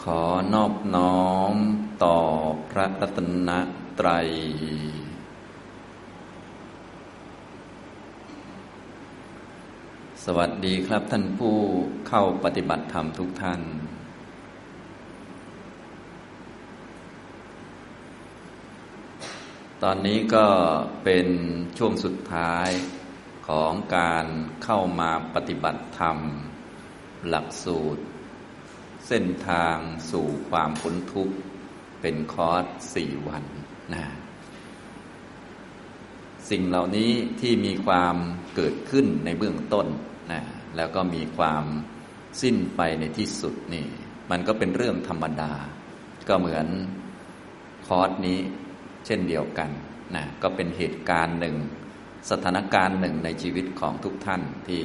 ขอนอบน้อมต่อพระรัตนตรัย สวัสดีครับท่านผู้เข้าปฏิบัติธรรมทุกท่าน ตอนนี้ก็เป็นช่วงสุดท้ายของการเข้ามาปฏิบัติธรรม หลักสูตร เส้นทางสู่ความพ้นทุกข์เป็นคอร์สสี่วันนะสิ่งเหล่านี้ที่มีความเกิดขึ้นในเบื้องต้นนะแล้วก็มีความสิ้นไปในที่สุดนี่ มันก็เป็นเรื่องธรรมดา ก็เหมือนคอร์สนี้เช่นเดียวกันนะก็เป็นเหตุการณ์หนึ่ง สถานการณ์หนึ่งในชีวิตของทุกท่านที่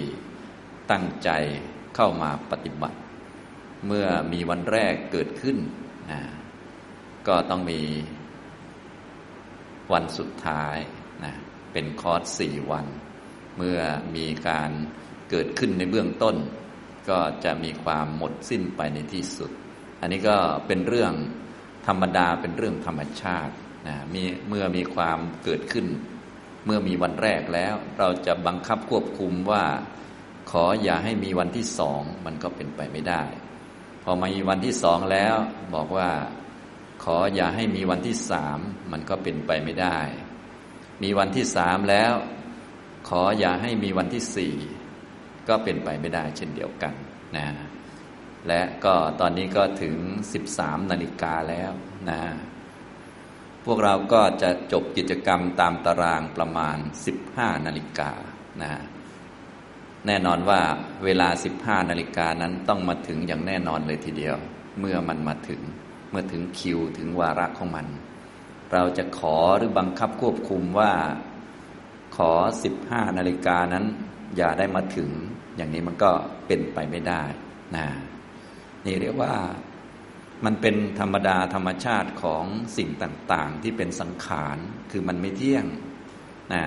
ตั้งใจเข้ามาปฏิบัติ เมื่อมีวันแรกเกิดขึ้นนะก็ต้องมีวันสุดท้ายนะเป็นคอร์สสี่วัน เมื่อมีการเกิดขึ้นในเบื้องต้น ก็จะมีความหมดสิ้นไปในที่สุด อันนี้ก็เป็นเรื่องธรรมดาเป็นเรื่องธรรมชาตินะมีเมื่อมีความเกิดขึ้น เมื่อมีวันแรกแล้ว เราจะบังคับควบคุมว่า ขออย่าให้มีวันที่สองมันก็เป็นไปไม่ได้ พอมามีวันที่สองแล้ว บอกว่าขออย่าให้มีวันที่สามมันก็เป็นไปไม่ได้ มีวันที่สามแล้ว ขออย่าให้มีวันที่สี่ก็เป็นไปไม่ได้เช่นเดียวกันนะและก็ตอนนี้ก็ถึงสิบสามนาฬิกาแล้วนะพวกเราก็จะจบกิจกรรมตามตารางประมาณ 15 นาฬิกานะ แน่นอนว่าเวลา 15นาฬิกานั้นต้องมาถึงอย่างแน่นอนเลยทีเดียว เมื่อมันมาถึง เมื่อถึงคิวถึงวาระของมัน เราจะขอหรือบังคับควบคุมว่าขอ 15นาฬิกานั้นอย่าได้มาถึง อย่างนี้มันก็เป็นไปไม่ได้นะนี่เรียกว่ามันเป็นธรรมดาธรรมชาติของสิ่งต่าง ๆ ที่เป็นสังขาร คือมันไม่เที่ยงนะ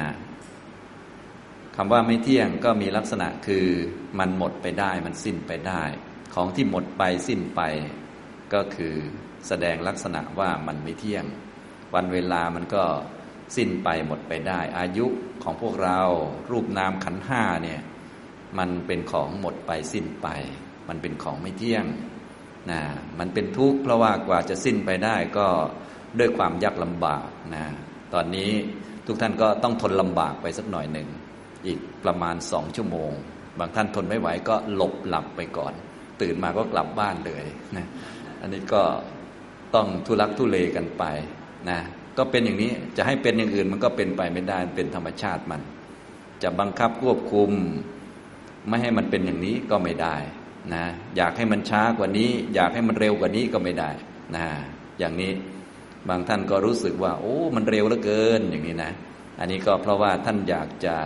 คำว่าไม่เที่ยงก็มีลักษณะคือมันหมดไปได้มันสิ้นไปได้ ของที่หมดไปสิ้นไป ก็คือแสดงลักษณะว่ามันไม่เที่ยง วันเวลามันก็สิ้นไปหมดไปได้ อายุของพวกเรารูปนามขันห้าเนี่ยมันเป็นของหมดไปสิ้นไป มันเป็นของไม่เที่ยงนะมันเป็นทุกข์เพราะว่ากว่าจะสิ้นไปได้ก็ด้วยความยากลำบากนะตอนนี้ทุกท่านก็ต้องทนลำบากไปสักหน่อยหนึ่ง อีกประมาณสองชั่วโมง บางท่านทนไม่ไหวก็หลบหลับไปก่อน ตื่นมาก็กลับบ้านเลยนะอันนี้ก็ต้องทุลักทุเลกันไปนะก็เป็นอย่างนี้จะให้เป็นอย่างอื่นมันก็เป็นไปไม่ได้เป็นธรรมชาติมัน จะบังคับควบคุม ไม่ให้มันเป็นอย่างนี้ก็ไม่ได้นะอยากให้มันช้ากว่านี้ อยากให้มันเร็วกว่านี้ก็ไม่ได้นะอย่างนี้บางท่านก็รู้สึกว่า โอ้ มันเร็วเหลือเกินอย่างนี้นะ อันนี้ก็เพราะว่าท่านอยากจะ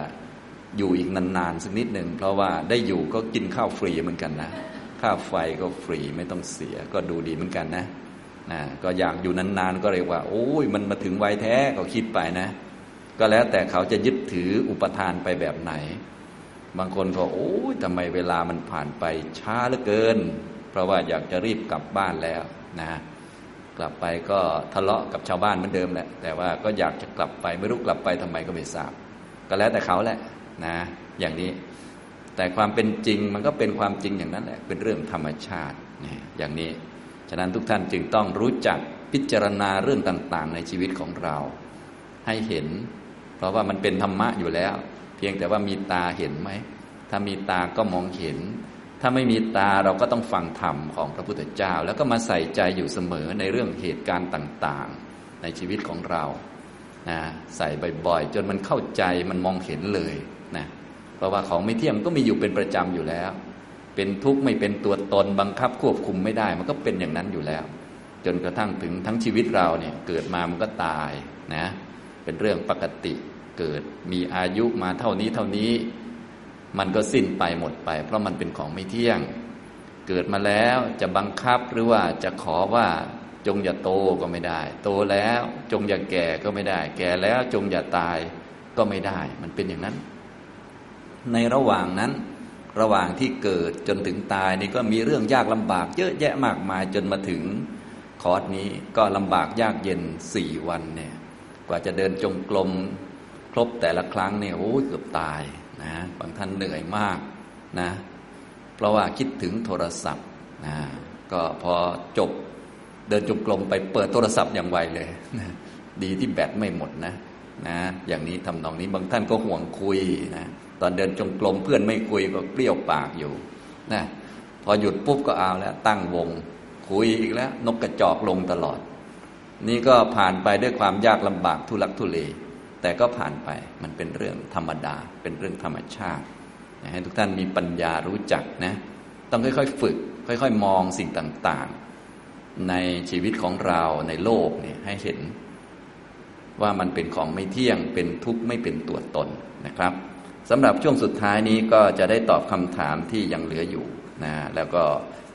อยู่อีกนานๆสักนิดหนึ่งเพราะว่าได้อยู่ก็กินข้าวฟรีเหมือนกันนะค่าไฟก็ฟรีไม่ต้องเสียก็ดูดีเหมือนกันนะนะก็อยากอยู่นานๆก็เรียกว่า โอ้ยมันมาถึงวัยแท้ก็คิดไปนะ ก็แล้วแต่เขาจะยึดถืออุปทานไปแบบไหน บางคนก็โอ้ยทำไมเวลามันผ่านไปช้าเหลือเกิน เพราะว่าอยากจะรีบกลับบ้านแล้วนะ กลับไปก็ทะเลาะกับชาวบ้านเหมือนเดิมแหละแต่ว่าก็อยากจะกลับไปไม่รู้กลับไปทำไมก็ไม่ทราบ ก็แล้วแต่เขาแหละ นะ อย่างนี้ แต่ความเป็นจริงมันก็เป็นความจริงอย่างนั้นแหละเป็นเรื่องธรรมชาตินี่อย่างนี้ ฉะนั้นทุกท่านจึงต้องรู้จักพิจารณาเรื่องต่าง ๆ ในชีวิตของเราให้เห็น เพราะว่ามันเป็นธรรมะอยู่แล้ว เพียงแต่ว่ามีตาเห็นไหม ถ้ามีตาก็มองเห็น ถ้าไม่มีตาเราก็ต้องฟังธรรมของพระพุทธเจ้า แล้วก็มาใส่ใจอยู่เสมอในเรื่องเหตุการณ์ต่าง ๆ ในชีวิตของเรานะใส่บ่อย ๆ จนมันเข้าใจมันมองเห็นเลย นะเพราะว่าของไม่เที่ยงก็มีอยู่เป็นประจำอยู่แล้ว เป็นทุกข์ไม่เป็นตัวตนบังคับควบคุมไม่ได้ มันก็เป็นอย่างนั้นอยู่แล้ว จนกระทั่งถึงทั้งชีวิตเราเนี่ยเกิดมามันก็ตายนะเป็นเรื่องปกติเกิดมีอายุมาเท่านี้เท่านี้ มันก็สิ้นไปหมดไป เพราะมันเป็นของไม่เที่ยง เกิดมาแล้วจะบังคับหรือว่าจะขอว่าจงอย่าโตก็ไม่ได้ โตแล้วจงอย่าแก่ก็ไม่ได้ แก่แล้วจงอย่าตายก็ไม่ได้ มันเป็นอย่างนั้น ในระหว่างนั้น ระหว่างที่เกิดจนถึงตายนี่ก็มีเรื่องยากลำบาก เยอะแยะมากมายจนมาถึงคอร์สนี้ก็ลำบากยากเย็นสี่วันเนี่ยกว่าจะเดินจงกรมครบแต่ละครั้งเนี่ยโอ้ยเกือบตายนะบางท่านเหนื่อยมากนะเพราะว่าคิดถึงโทรศัพท์นะก็พอจบเดินจงกรมไปเปิดโทรศัพท์อย่างไวเลยนะดีที่แบตไม่หมดนะนะอย่างนี้ทำนองนี้บางท่านก็ห่วงคุยนะ ตอนเดินจงกรมเพื่อนไม่คุยก็เปรี้ยวปากอยู่นะพอหยุดปุ๊บก็เอาแล้ว ตั้งวง คุยอีกแล้ว นกกระจอกลงตลอด นี่ก็ผ่านไปด้วยความยากลำบากทุลักทุเล แต่ก็ผ่านไปมันเป็นเรื่องธรรมดา เป็นเรื่องธรรมชาติให้ทุกท่านมีปัญญารู้จักนะต้องค่อยๆฝึก ค่อย ๆ มองสิ่งต่างๆ ในชีวิตของเราในโลกเนี่ยให้เห็นว่ามันเป็นของไม่เที่ยงเป็นทุกข์ไม่เป็นตัวตนนะครับ สำหรับช่วงสุดท้ายนี้ก็จะได้ตอบคำถามที่ยังเหลืออยู่นะแล้วก็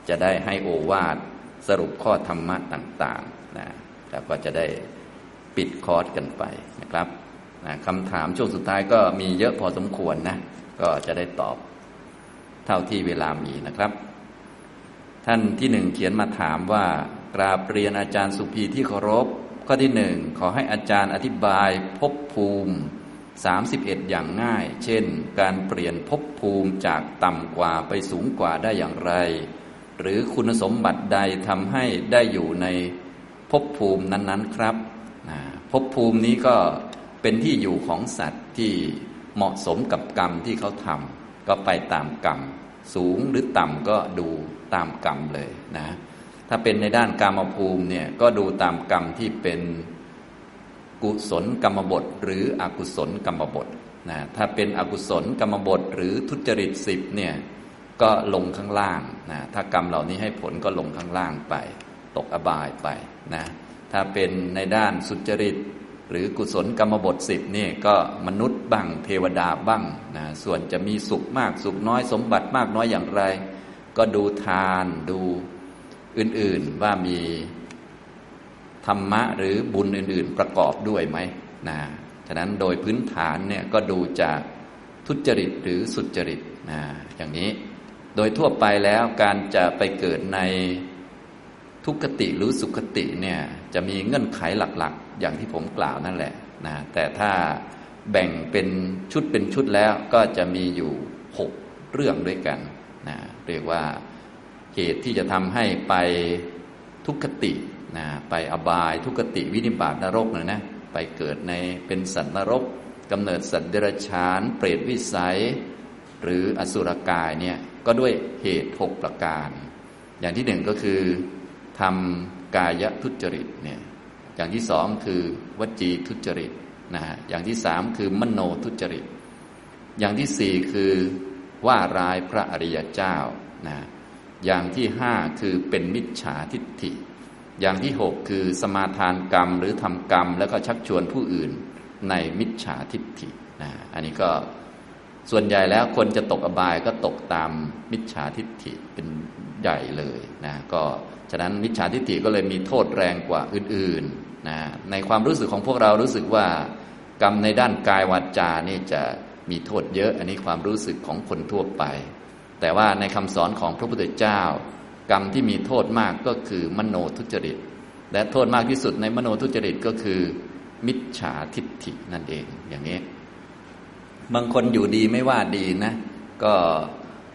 จะได้ให้โอวาทสรุปข้อธรรมะต่างๆนะแล้วก็จะได้ปิดคอร์สกันไปนะครับนะคำถามช่วงสุดท้ายก็มีเยอะพอสมควรนะก็จะได้ตอบเท่าที่เวลามีนะครับ ท่านที่หนึ่งเขียนมาถามว่ากราบเรียนอาจารย์สุภีที่เคารพข้อที่หนึ่งขอให้อาจารย์อธิบายภพภูมิ 31 อย่างง่าย เช่น การเปลี่ยนภพภูมิจากต่ำกว่าไปสูงกว่าได้อย่างไร หรือคุณสมบัติใดทำให้ได้อยู่ในภพภูมินั้นๆครับภพภูมินี้ก็เป็นที่อยู่ของสัตว์ที่เหมาะสมกับกรรมที่เขาทำก็ไปตามกรรม สูงหรือต่ำก็ดูตามกรรมเลยนะ ถ้าเป็นในด้านกรรมภูมิเนี่ยก็ดูตามกรรมที่เป็น กุศลกรรมบท หรืออกุศลกรรมบทนะถ้าเป็นอกุศลกรรมบท หรือทุจริตสิบเนี่ยก็ลงข้างล่างนะถ้ากรรมเหล่านี้ให้ผลก็ลงข้างล่างไป ตกอบายไปนะถ้าเป็นในด้านสุจริต หรือกุศลกรรมบทสิบนี่ก็มนุษย์บ้างเทวดาบ้างนะส่วนจะมีสุขมากสุขน้อยสมบัติมากน้อยอย่างไร ก็ดูทานดูอื่นๆว่ามี ธรรมะหรือบุญอื่น ๆ ประกอบด้วยไหมนะฉะนั้นโดยพื้นฐานเนี่ยก็ดูจากทุจริตหรือสุจริตนะอย่างนี้ โดยทั่วไปแล้วการจะไปเกิดในทุกขติหรือสุขติเนี่ยจะมีเงื่อนไขหลักๆ อย่างที่ผมกล่าวนั่นแหละนะแต่ถ้าแบ่งเป็นชุดเป็นชุดแล้วก็จะมีอยู่หกเรื่องด้วยกันนะเรียกว่าเหตุที่จะทำให้ไปทุกขติ นะไปอบายทุกติวินิบาตนรกนะนะไปเกิดในเป็นสัตว์นรกกำเนิดสัตว์เดรัจฉาน เปรตวิสัย หรืออสุรกายเนี่ยก็ด้วยเหตุหกประการ อย่างที่หนึ่งก็คือทำกายทุจริตเนี่ยอย่างที่สองคือวจีทุจริตนะอย่างที่สามคือมโนทุจริต อย่างที่สี่คือว่าร้ายพระอริยเจ้านะอย่างที่ห้าคือเป็นมิจฉาทิฏฐิ อย่างที่หกคือสมาทานกรรมหรือทำกรรม แล้วก็ชักชวนผู้อื่นในมิจฉาทิฏฐินะอันนี้ก็ส่วนใหญ่แล้วคนจะตกอบายก็ตกตามมิจฉาทิฏฐิเป็นใหญ่เลยนะก็ฉะนั้นมิจฉาทิฏฐิก็เลยมีโทษแรงกว่าอื่นๆนะในความรู้สึกของพวกเรารู้สึกว่ากรรมในด้านกายวาจานี่จะมีโทษเยอะ อันนี้ความรู้สึกของคนทั่วไป แต่ว่าในคำสอนของพระพุทธเจ้า กรรมที่มีโทษมากก็คือมโนทุจริต และโทษมากที่สุดในมโนทุจริตก็คือ มิจฉาทิฏฐินั่นเองอย่างนี้ บางคนอยู่ดีไม่ว่าดีนะ ก็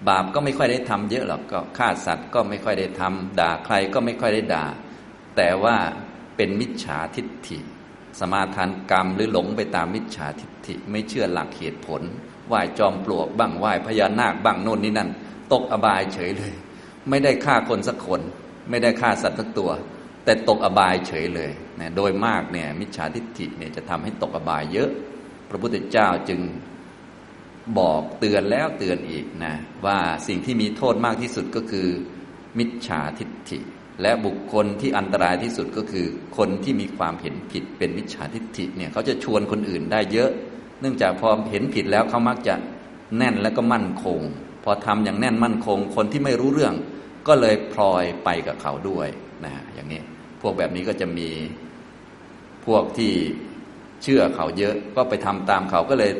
บาปก็ไม่ค่อยได้ทำเยอะหรอกก็ฆ่าสัตว์ก็ไม่ค่อยได้ทำด่าใครก็ไม่ค่อยได้ด่า แต่ว่าเป็นมิจฉาทิฏฐิ สมาทานกรรมหรือหลงไปตามมิจฉาทิฏฐิ ไม่เชื่อหลักเหตุผลไหว้จอมปลวกบ้างไหว้พญานาคบ้างโน่นนี่นั่น ตกอบายเฉยเลย ไม่ได้ฆ่าคนสักคน ไม่ได้ฆ่าสัตว์สักตัว แต่ตกอบายเฉยเลยนะโดยมากเนี่ยมิจฉาทิฏฐิเนี่ยจะทำให้ตกอบายเยอะ พระพุทธเจ้าจึงบอกเตือนแล้วเตือนอีกนะว่าสิ่งที่มีโทษมากที่สุดก็คือ มิจฉาทิฏฐิ และบุคคลที่อันตรายที่สุดก็คือ คนที่มีความเห็นผิดเป็นมิจฉาทิฏฐิเนี่ยเขาจะชวนคนอื่นได้เยอะ เนื่องจากพอเห็นผิดแล้วเขามักจะแน่นและก็มั่นคง พอทำอย่างแน่นมั่นคง คนที่ไม่รู้เรื่อง ก็เลยพลอยไปกับเขาด้วยนะอย่างนี้พวกแบบนี้ก็จะมีพวกที่เชื่อเขาเยอะก็ไปทำตามเขาก็เลย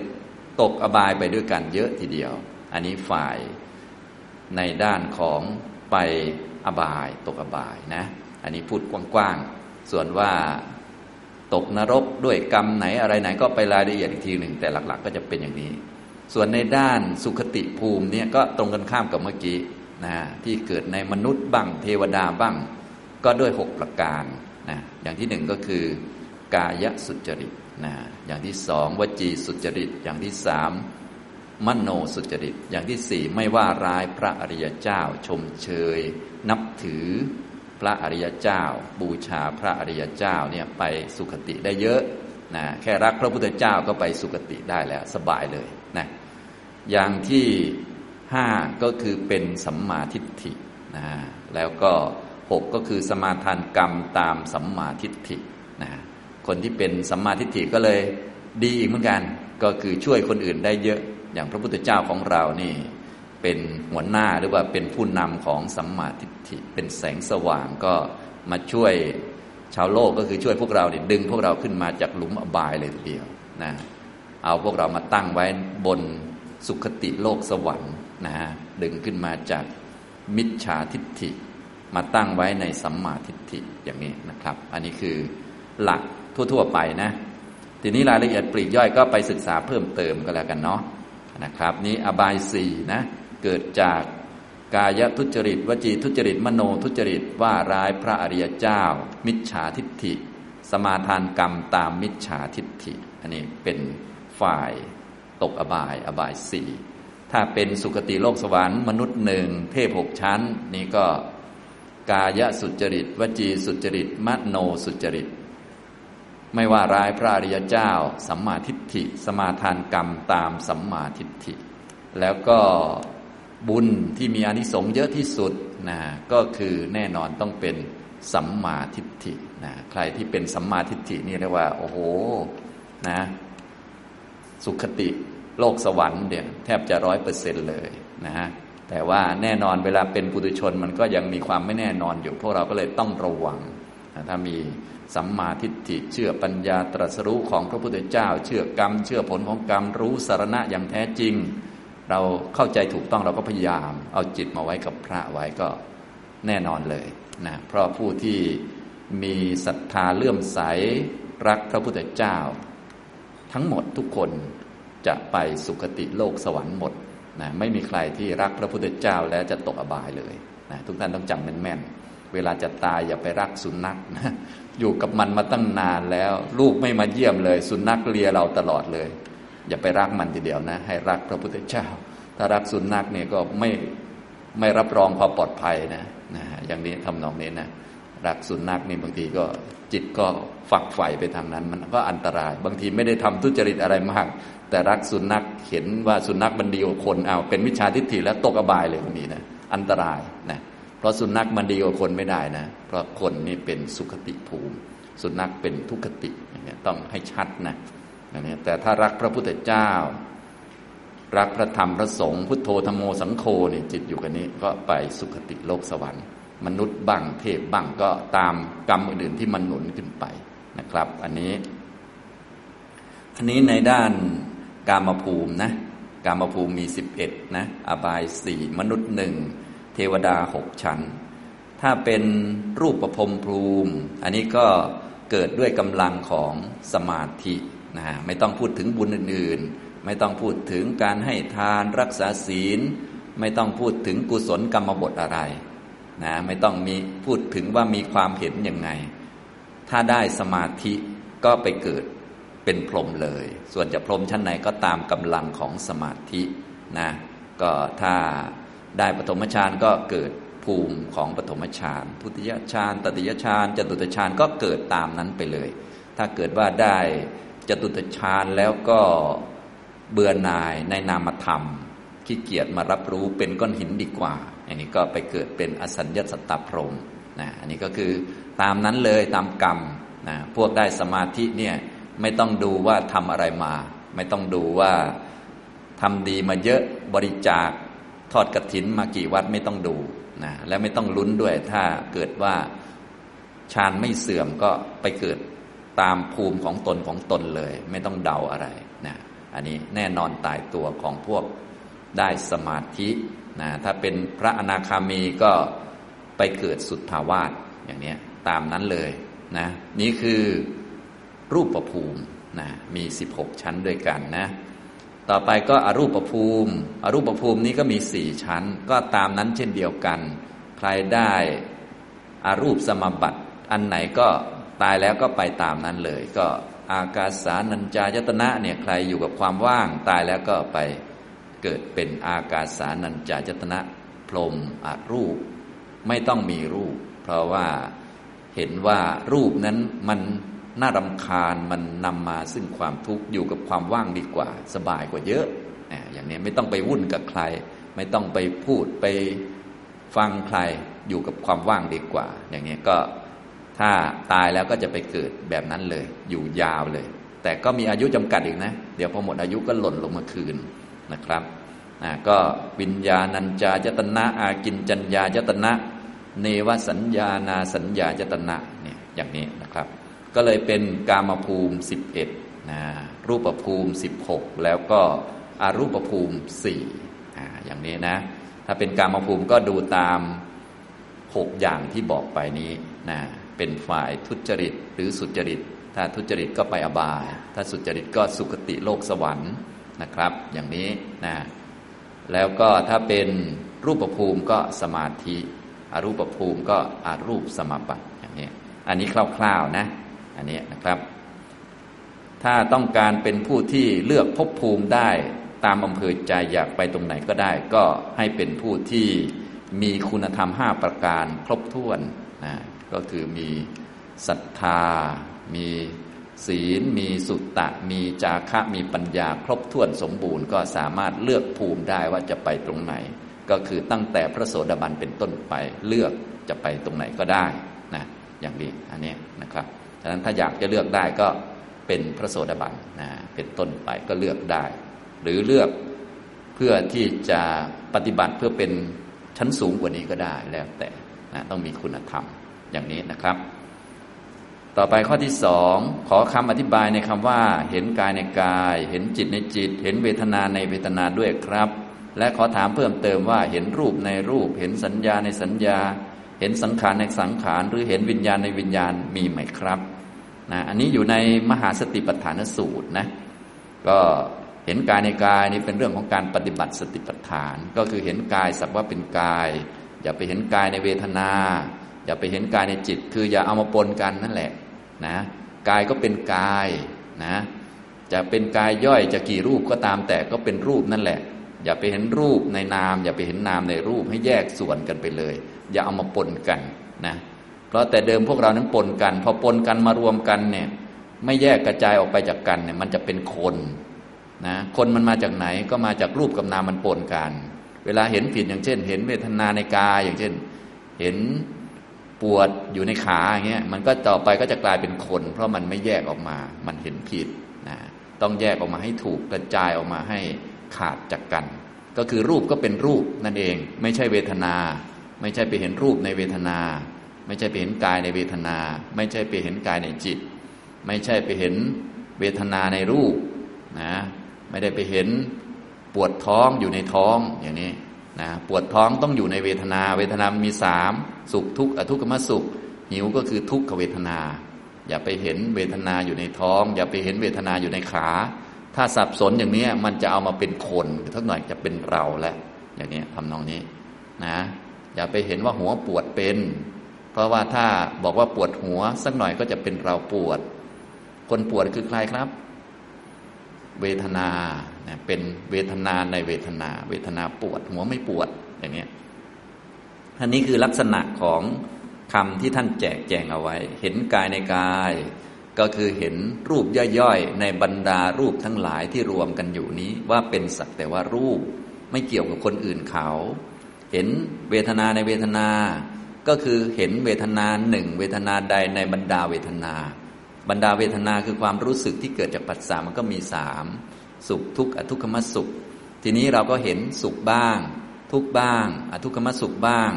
ตกอบายไปด้วยกันเยอะทีเดียว อันนี้ฝ่ายในด้านของไปอบายตกอบายนะ อันนี้พูดกว้างๆ ส่วนว่าตกนรกด้วยกรรมไหนอะไรไหนก็ไปรายละเอียดอีกทีหนึ่งแต่หลัก ๆ ก็จะเป็นอย่างนี้ ส่วนในด้านสุขติภูมิเนี่ยก็ตรงกันข้ามกับเมื่อกี้นะที่เกิดในมนุษย์บ้างเทวดาบ้าง ก็ด้วยหกประการนะอย่างที่หนึ่งก็คือกายสุจริตนะอย่างที่สองวจีสุจริต อย่างที่สามมโนสุจริต อย่างที่สี่ไม่ว่าร้ายพระอริยเจ้า ชมเชย นับถือพระอริยเจ้า บูชาพระอริยเจ้าเนี่ยไปสุคติได้เยอะนะแค่รักพระพุทธเจ้าก็ไปสุคติได้แล้วสบายเลยนะ อย่างที่ห้าก็คือเป็นสัมมาทิฏฐินะแล้วก็หกก็คือสมาทานกรรมตามสัมมาทิฏฐินะคนที่เป็นสัมมาทิฏฐิก็เลยดีอีกเหมือนกัน ก็คือช่วยคนอื่นได้เยอะอย่างพระพุทธเจ้าของเรานี่เป็นหัวหน้าหรือว่าเป็นผู้นำของสัมมาทิฏฐิเป็นแสงสว่างก็มาช่วยชาวโลกก็คือช่วยพวกเราเนี่ยดึงพวกเราขึ้นมาจากหลุมอบายเลยทีเดียวนะเอาพวกเรามาตั้งไว้บน สุขติโลกสวรรค์นะฮะดึงขึ้นมาจากมิจฉาทิฏฐิ มาตั้งไว้ในสัมมาทิฏฐิอย่างนี้นะครับ อันนี้คือหลักทั่ว ๆ ไปนะ ทีนี้รายละเอียดปลีกย่อยก็ไปศึกษาเพิ่มเติมก็แล้วกันเนาะนะครับ นี้อบายสี่นะเกิดจากกายทุจริตวจีทุจริตมโนทุจริตว่าร้ายพระอริยเจ้า มิจฉาทิฏฐิ สมาทานกรรมตามมิจฉาทิฏฐิ อันนี้เป็นฝ่าย ตกอบายอบายสี่ถ้าเป็นสุคติโลกสวรรค์มนุษย์หนึ่งเทพหกชั้น นี่ก็กายสุจริต วจีสุจริตมโนสุจริต ไม่ว่าร้ายพระอริยเจ้า สัมมาทิฏฐิ สมาทานกรรมตามสัมมาทิฏฐิ แล้วก็บุญที่มีอนิสงส์เยอะที่สุดนะก็คือแน่นอนต้องเป็นสัมมาทิฏฐินะใครที่เป็นสัมมาทิฏฐินี่เรียกว่า โอ้โหนะสุขติ โลกสวรรค์เนี่ยแทบจะร้อยเปอร์เซ็นเลยนะฮะแต่ว่าแน่นอนเวลาเป็นปุถุชนมันก็ยังมีความไม่แน่นอนอยู่ พวกเราก็เลยต้องระวังนะถ้ามีสัมมาทิฏฐิเชื่อปัญญาตรัสรู้ของพระพุทธเจ้า เชื่อกรรม เชื่อผลของกรรมรู้สารณะอย่างแท้จริง เราเข้าใจถูกต้องเราก็พยายาม เอาจิตมาไว้กับพระไว้ก็แน่นอนเลยนะเพราะผู้ที่มีศรัทธาเลื่อมใสรักพระพุทธเจ้า ทั้งหมดทุกคน จะไปสุคติโลกสวรรค์หมดนะไม่มีใครที่รักพระพุทธเจ้าแล้วจะตกอบายเลยนะทุกท่านต้องจำแม่นๆเวลาจะตายอย่าไปรักสุนัขนะอยู่กับมันมาตั้งนานแล้ว ลูกไม่มาเยี่ยมเลย สุนัขเลียเราตลอดเลย อย่าไปรักมันทีเดียวนะ ให้รักพระพุทธเจ้า ถ้ารักสุนัขเนี่ยก็ไม่ไม่รับรองความปลอดภัยนะนะอย่างนี้ทำนองนี้นะรักสุนัขนี่บางทีก็จิตก็ฝักใฝ่ไปทางนั้น มันก็อันตราย บางทีไม่ได้ทำทุจริตอะไรมาก แต่รักสุนัขเห็นว่าสุนัขมันดีกว่าคนเอาเป็นมิจฉาทิฏฐิแล้วตกอบายเลยคนนี้นะอันตรายนะเพราะสุนัขมันดีกว่าคนไม่ได้นะ เพราะคนนี่เป็นสุขติภูมิ สุนัขเป็นทุกขติอย่างนี้ต้องให้ชัดนะนี้แต่ถ้ารักพระพุทธเจ้า รักพระธรรมพระสงฆ์พุทโธธรรมโมสังโฆนี่จิตอยู่กันนี้ก็ไปสุขติโลกสวรรค์ มนุษย์บังเทพบังก็ตามกรรมอื่นๆที่มันหนุนขึ้นไปนะครับ อันนี้ อันนี้ในด้าน กามภูมินะกามภูมิมีสิบเอ็ดนะอบายสี่มนุษย์หนึ่งเทวดาหกชั้น ถ้าเป็นรูปประพรมภูมิ อันนี้ก็เกิดด้วยกำลังของสมาธินะไม่ต้องพูดถึงบุญอื่นๆ ไม่ต้องพูดถึงการให้ทานรักษาศีล ไม่ต้องพูดถึงกุศลกรรมบทอะไรนะไม่ต้องมีพูดถึงว่ามีความเห็นยังไง ถ้าได้สมาธิก็ไปเกิด เป็นพรหมเลย ส่วนจะพรหมชั้นไหนก็ตามกำลังของสมาธินะก็ถ้าได้ปฐมฌานก็เกิดภูมิของปฐมฌานทุติยฌานตติยฌานจตุตฌานก็เกิดตามนั้นไปเลย ถ้าเกิดว่าได้จตุตฌานแล้วก็เบื่อหน่ายในนามธรรมขี้เกียจมารับรู้เป็นก้อนหินดีกว่า อันนี้ก็ไปเกิดเป็นอสัญญาสัตตพรหมนะอันนี้ก็คือตามนั้นเลยตามกรรมนะพวกได้สมาธิเนี่ย ไม่ต้องดูว่าทำอะไรมา ไม่ต้องดูว่าทำดีมาเยอะบริจาคทอดกระถินมากี่วัดไม่ต้องดูนะและไม่ต้องลุ้นด้วย ถ้าเกิดว่าฌานไม่เสื่อมก็ไปเกิดตามภูมิของตนของตนเลย ไม่ต้องเดาอะไรนะอันนี้แน่นอนตายตัวของพวกได้สมาธินะถ้าเป็นพระอนาคามีก็ไปเกิดสุดภาวาสอย่างนี้ตามนั้นเลยนะนี่คือ รูปประภูมินะมี 16 ชั้นด้วยกันนะ ต่อไปก็อรูปประภูมิ อรูปประภูมินี้ก็มีสี่ชั้น ก็ตามนั้นเช่นเดียวกัน ใครได้อารูปสมบัติ อันไหนก็ตายแล้วก็ไปตามนั้นเลย ก็อากาสานัญจายตนะเนี่ยใครอยู่กับความว่างตายแล้วก็ไปเกิดเป็นอากาสานัญจายตนะพรมอารูป ไม่ต้องมีรูป เพราะว่าเห็นว่ารูปนั้นมัน น่ารำคาญมันนำมาซึ่งความทุกข์อยู่กับความว่างดีกว่า สบายกว่าเยอะอย่างนี้ไม่ต้องไปวุ่นกับใคร ไม่ต้องไปพูดไปฟังใครอยู่กับความว่างดีกว่า อย่างนี้ก็ถ้าตายแล้วก็จะไปเกิดแบบนั้นเลย อยู่ยาวเลย แต่ก็มีอายุจำกัดอีกนะ เดี๋ยวพอหมดอายุก็หล่นลงมาคืนนะครับก็วิญญาณัญจายตนะ อากินจัญญายตนะ เนวสัญญานาสัญญายตนะเนี่ยอย่างนี้นะครับ ก็เลยเป็นกามภูมิ 11นะรูปภูมิ 16 แล้วก็อารูปภูมิ4อ่าอย่างนี้นะ ถ้าเป็นกามภูมิก็ดูตาม 6 อย่างที่บอกไปนี้นะเป็นฝ่ายทุจริตหรือสุจริต ถ้าทุจริตก็ไปอบาย ถ้าสุจริตก็สุคติโลกสวรรค์นะครับ อย่างนี้นะแล้วก็ถ้าเป็นรูปภูมิก็สมาธิ อรูปภูมิก็อารูปสมาบัติอย่างนี้ อันนี้คร่าวๆนะ อันนี้นะครับ ถ้าต้องการเป็นผู้ที่เลือกภพภูมิได้ตามอำเภอใจอยากไปตรงไหนก็ได้ ก็ให้เป็นผู้ที่มีคุณธรรมห้าประการครบถ้วนนะก็คือมีศรัทธา มีศีล มีสุตตะ มีจาคะ มีปัญญาครบถ้วนสมบูรณ์ ก็สามารถเลือกภูมิได้ว่าจะไปตรงไหน ก็คือตั้งแต่พระโสดาบันเป็นต้นไปเลือกจะไปตรงไหนก็ได้นะอย่างนี้อันนี้นะครับ ดังนั้นถ้าอยากจะเลือกได้ก็เป็นพระโสดาบันนะเป็นต้นไปก็เลือกได้ หรือเลือกเพื่อที่จะปฏิบัติเพื่อเป็นชั้นสูงกว่านี้ก็ได้แล้วแต่นะต้องมีคุณธรรมอย่างนี้นะครับ ต่อไปข้อที่สองขอคำอธิบายในคำว่า เห็นกายในกาย เห็นจิตในจิต เห็นเวทนาในเวทนาด้วยครับ และขอถามเพิ่มเติมว่าเห็นรูปในรูป เห็นสัญญาในสัญญา เห็นสังขารในสังขาร หรือเห็นวิญญาณในวิญญาณมีไหมครับ นะอันนี้อยู่ในมหาสติปัฏฐานสูตรนะก็เห็นกายในกายนี่เป็นเรื่องของการปฏิบัติสติปัฏฐาน ก็คือเห็นกายสักว่าเป็นกาย อย่าไปเห็นกายในเวทนา อย่าไปเห็นกายในจิต คืออย่าเอามาปนกันนั่นแหละนะกายก็เป็นกายนะจะเป็นกายย่อยจะกี่รูปก็ตามแต่ก็เป็นรูปนั่นแหละ อย่าไปเห็นรูปในนาม อย่าไปเห็นนามในรูปให้แยกส่วนกันไปเลย อย่าเอามาปนกันนะ เพราะแต่เดิมพวกเรานั้นปนกัน พอปนกันมารวมกันเนี่ย ไม่แยกกระจายออกไปจากกันเนี่ย มันจะเป็นคนนะคนมันมาจากไหนก็มาจากรูปกับนามมันปนกัน เวลาเห็นผิดอย่างเช่น เห็นเวทนาในกายอย่างเช่น เห็นปวดอยู่ในขาอย่างเงี้ยมันก็ต่อไปก็จะกลายเป็นคน เพราะมันไม่แยกออกมา มันเห็นผิดนะต้องแยกออกมาให้ถูกกระจายออกมาให้ขาดจากกัน ก็คือรูปก็เป็นรูปนั่นเอง ไม่ใช่เวทนา ไม่ใช่ไปเห็นรูปในเวทนา ไม่ใช่ไปเห็นกายในเวทนา ไม่ใช่ไปเห็นกายในจิต ไม่ใช่ไปเห็นเวทนาในรูปนะไม่ได้ไปเห็นปวดท้องอยู่ในท้องอย่างนี้นะปวดท้องต้องอยู่ในเวทนา เวทนามีสามสุขทุกข์อทุกขมสุข หิวก็คือทุกขเวทนา อย่าไปเห็นเวทนาอยู่ในท้อง อย่าไปเห็นเวทนาอยู่ในขา ถ้าสับสนอย่างนี้มันจะเอามาเป็นคนทักหน่อยจะเป็นเราแหล้วอย่างนี้ทำนองนี้นะอย่าไปเห็นว่าหัวปวดเป็น เพราะว่าถ้าบอกว่าปวดหัว สักหน่อยก็จะเป็นเราปวด คนปวดคือใครครับ เวทนาเป็นเวทนาในเวทนา เวทนาปวด หัวไม่ปวดอย่างนี้อันนี้คือลักษณะของคำที่ท่านแจกแจงเอาไว้ เห็นกายในกาย ก็คือเห็นรูปย่อยๆ ในบรรดารูปทั้งหลายที่รวมกันอยู่นี้ว่าเป็นสักแต่ว่ารูป ไม่เกี่ยวกับคนอื่นเขา เห็นเวทนาในเวทนา ก็คือเห็นเวทนาหนึ่งเวทนาใดในบรรดาเวทนา บรรดาเวทนาคือความรู้สึกที่เกิดจากปัจสามันก็มีสามสุขทุกข์อทุกขมสุข ทีนี้เราก็เห็นสุขบ้าง ทุกบ้าง อทุกขมสุขบ้าง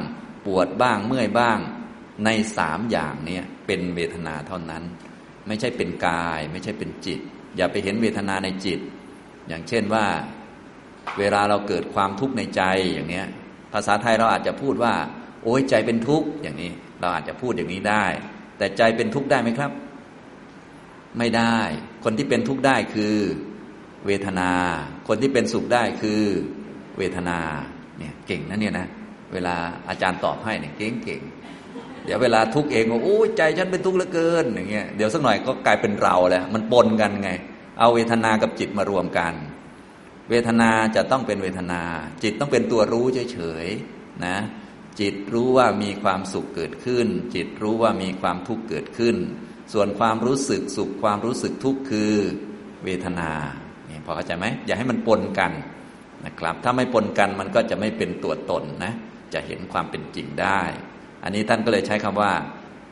ปวดบ้างเมื่อยบ้าง ในสามอย่างนี้เป็นเวทนาเท่านั้น ไม่ใช่เป็นกาย ไม่ใช่เป็นจิต อย่าไปเห็นเวทนาในจิต อย่างเช่นว่า เวลาเราเกิดความทุกข์ในใจอย่างเนี้ยภาษาไทยเราอาจจะพูดว่า โอ้ยใจเป็นทุกข์อย่างนี้ เราอาจจะพูดอย่างนี้ได้ แต่ใจเป็นทุกข์ได้ไหมครับ ไม่ได้ คนที่เป็นทุกข์ได้คือ เวทนา คนที่เป็นสุขได้คือ เวทนาเนี่ยเก่งนะเนี่ยนะเวลาอาจารย์ตอบให้เนี่ยเก่งเก่งเดี๋ยวเวลาทุกข์เองว่าโอ้ใจฉันเป็นทุกข์เหลือเกินอย่างเงี้ยเดี๋ยวสักหน่อยก็กลายเป็นเราแล้วมันปนกันไง เอาเวทนากับจิตมารวมกัน เวทนาจะต้องเป็นเวทนา จิตต้องเป็นตัวรู้เฉยๆนะ จิตรู้ว่ามีความสุขเกิดขึ้น จิตรู้ว่ามีความทุกข์เกิดขึ้น ส่วนความรู้สึกสุขความรู้สึกทุกข์คือเวทนานี่พอเข้าใจไหมอย่าให้มันปนกันนะครับ ถ้าไม่ปนกันมันก็จะไม่เป็นตัวตนนะ จะเห็นความเป็นจริงได้ อันนี้ท่านก็เลยใช้คำว่า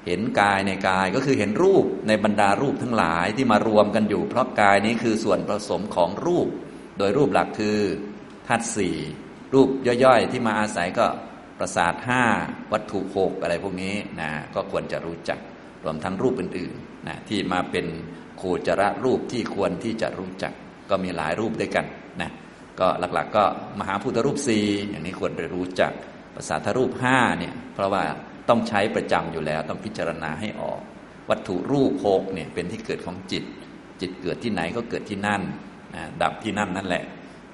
เห็นกายในกายก็คือเห็นรูปในบรรดารูปทั้งหลายที่มารวมกันอยู่ เพราะกายนี้คือส่วนผสมของรูป โดยรูปหลักคือธาตุสี่รูปย่อยๆ ที่มาอาศัยก็ ประสาทห้าวัตถุหกอะไรพวกนี้นะก็ควรจะรู้จักรวมทั้งรูปอื่นๆนะที่มาเป็นโคจรรูปที่ควรที่จะรู้จัก ก็มีหลายรูปด้วยกันนะก็หลักๆก็มหาพุทธรูปสี่อย่างนี้ควรจะรู้จักภาษาทรูปห้าเนี่ยเพราะว่าต้องใช้ประจำอยู่แล้ว ต้องพิจารณาให้ออก วัตถุรูปหกเนี่ยเป็นที่เกิดของจิต จิตเกิดที่ไหนก็เกิดที่นั่นนะดับที่นั่นนั่นแหละ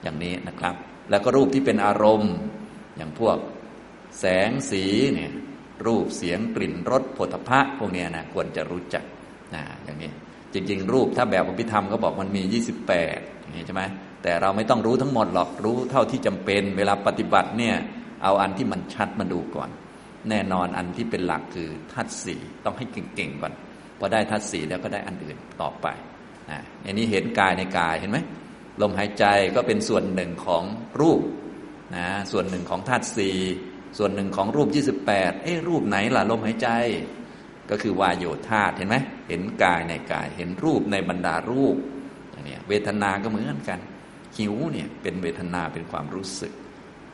อย่างนี้นะครับ แล้วก็รูปที่เป็นอารมณ์ อย่างพวก แสงสีเนี่ยรูปเสียงกลิ่นรสผลพะพวกนี้นะควรจะรู้จักนะอย่างนี้จริง ๆ รูปถ้าแบบอภิธรรมก็บอกมันมี 28อย่างนี้ใช่ไหมแต่เราไม่ต้องรู้ทั้งหมดหรอกรู้เท่าที่จำเป็นเวลาปฏิบัติเนี่ยเอาอันที่มันชัดมาดูก่อน แน่นอนอันที่เป็นหลักคือทัศสีต้องให้เก่งๆก่อนพอได้ทัศสีแล้วก็ได้อันอื่นต่อไปนะอันนี้เห็นกายในกายเห็นไหมลมหายใจก็เป็นส่วนหนึ่งของรูปนะส่วนหนึ่งของธาตุสี่ ส่วนหนึ่งของรูป 28 เอ๊ะรูปไหนล่ะลมหายใจ ก็คือวายโยธาเห็นไหมเห็นกายในกาย เห็นรูปในบรรดารูปอย่างนี้เวทนาก็เหมือนกัน หิวเนี่ยเป็นเวทนาเป็นความรู้สึก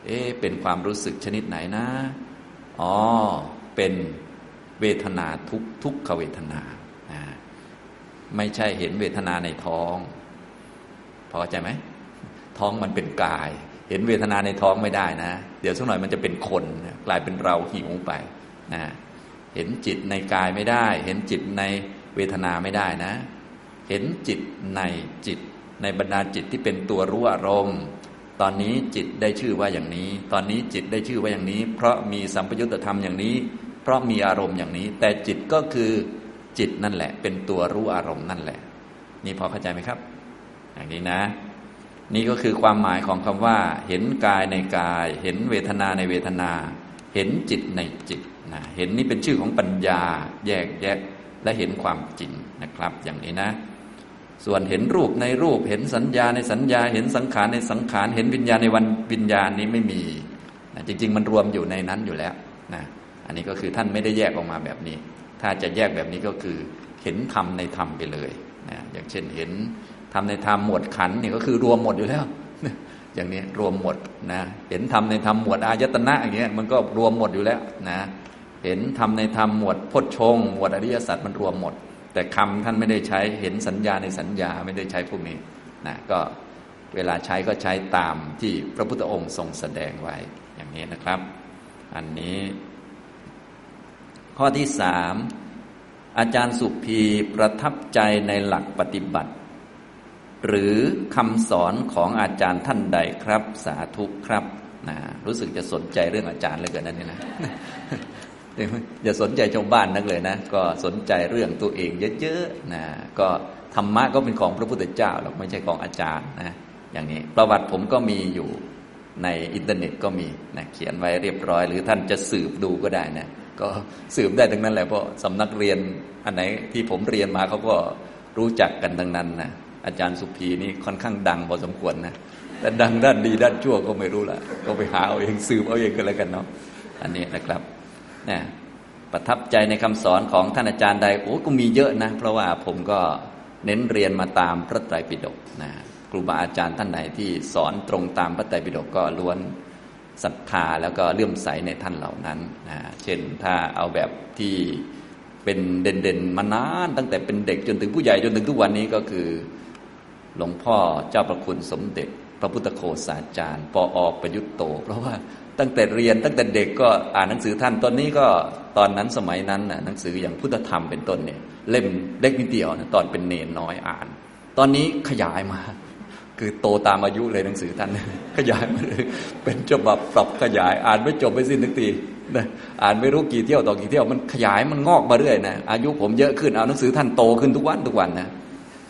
เอ๊ะเป็นความรู้สึกชนิดไหนนะ อ๋อ เป็นเวทนาทุกทุกขเวทนาไม่ใช่เห็นเวทนาในท้องพอใจไหมท้องมันเป็นกาย เห็นเวทนาในท้องไม่ได้นะ ดี๋ยวสักหน่อยมันจะเป็นคนกลายเป็นเราหิวไปนะเห็นจิตในกายไม่ได้ เห็นจิตในเวทนาไม่ได้นะ เห็นจิตในจิตในบรรดาจิตที่เป็นตัวรู้อารมณ์ตอนนี้จิตได้ชื่อว่าอย่างนี้ ตอนนี้จิตได้ชื่อว่าอย่างนี้ เพราะมีสัมปยุตธรรมอย่างนี้ เพราะมีอารมณ์อย่างนี้ แต่จิตก็คือจิตนั่นแหละ เป็นตัวรู้อารมณ์นั่นแหละ นี่พอเข้าใจไหมครับ อย่างนี้นะ นี่ก็คือความหมายของคำว่า เห็นกายในกาย เห็นเวทนาในเวทนา เห็นจิตในจิตนะเห็นนี่เป็นชื่อของปัญญา แยกแยะและเห็นความจริงนะครับ อย่างนี้นะ ส่วนเห็นรูปในรูป เห็นสัญญาในสัญญา เห็นสังขารในสังขาร เห็นวิญญาณในวันวิญญาณนี้ไม่มีนะจริง ๆ มันรวมอยู่ในนั้นอยู่แล้วนะอันนี้ก็คือท่านไม่ได้แยกออกมาแบบนี้ ถ้าจะแยกแบบนี้ก็คือ เห็นธรรมในธรรมไปเลยนะอย่างเช่นเห็น ธรรมในธรรมหมวดขันนี่ก็คือรวมหมดอยู่แล้วอย่างนี้รวมหมดนะเห็นธรรมในธรรมหมวดอายตนะอย่างเงี้ยมันก็รวมหมดอยู่แล้วนะเห็นธรรมในธรรมหมวดพจชงหมวดอริยสัจมันรวมหมด แต่คำท่านไม่ได้ใช้เห็นสัญญาในสัญญาไม่ได้ใช้พวกนี้นะก็เวลาใช้ก็ใช้ตามที่พระพุทธองค์ทรงแสดงไว้อย่างนี้นะครับ อันนี้ ข้อที่สามอาจารย์สุภีประทับใจในหลักปฏิบัติ หรือคำสอนของอาจารย์ท่านใดครับ สาธุครับนะรู้สึกจะสนใจเรื่องอาจารย์เลยเกินนั่นนี่นะอย่าสนใจชาวบ้านนักเลยนะ ก็สนใจเรื่องตัวเองเยอะๆนะก็ธรรมะก็เป็นของพระพุทธเจ้าหรอกไม่ใช่ของอาจารย์นะอย่างนี้ประวัติผมก็มีอยู่ในอินเทอร์เน็ตก็มีนะเขียนไว้เรียบร้อย หรือท่านจะสืบดูก็ได้นะก็สืบได้ทั้งนั้นแหละเพราะสำนักเรียนอันไหนที่ผมเรียนมาเขาก็รู้จักกันทั้งนั้นนะ อาจารย์สุภีนี่ค่อนข้างดังพอสมควรนะแต่ดังด้านดีด้านชั่วก็ไม่รู้ละก็ไปหาเอาเองสืบเอาเองกันแล้วกันเนาะอันนี้นะครับนะประทับใจในคำสอนของท่านอาจารย์ใดโอ้ก็มีเยอะนะ เพราะว่าผมก็เน้นเรียนมาตามพระไตรปิฎกนะครูบาอาจารย์ท่านไหนที่สอนตรงตามพระไตรปิฎกก็ล้วนศรัทธาแล้วก็เลื่อมใสในท่านเหล่านั้นนะเช่นถ้าเอาแบบที่เป็นเด่นๆมานานตั้งแต่เป็นเด็กจนถึงผู้ใหญ่จนถึงทุกวันนี้ก็คือ หลวงพ่อเจ้าประคุณสมเด็จ พระพุทธโฆษาจารย์ปออประยุตโต เพราะว่าตั้งแต่เรียนตั้งแต่เด็กก็อ่านหนังสือท่านตอนนี้ก็ตอนนั้นสมัยนั้นน่ะหนังสืออย่างพุทธธรรมเป็นต้นเนี่ยเล่มเล็กนิดเดียวนะตอนเป็นเนนน้อยอ่าน ตอนนี้ขยายมา คือโตตามอายุเลยหนังสือท่าน ขยายมาเลยเป็นฉบับปรับขยายอ่านไม่จบไม่สิ้นทุกทีนะอ่านไม่รู้กี่เที่ยวต่อกี่เที่ยวมันขยายมันงอกมาเรื่อยนะอายุผมเยอะขึ้นเอาหนังสือท่านโตขึ้นทุกวันทุกวันนะ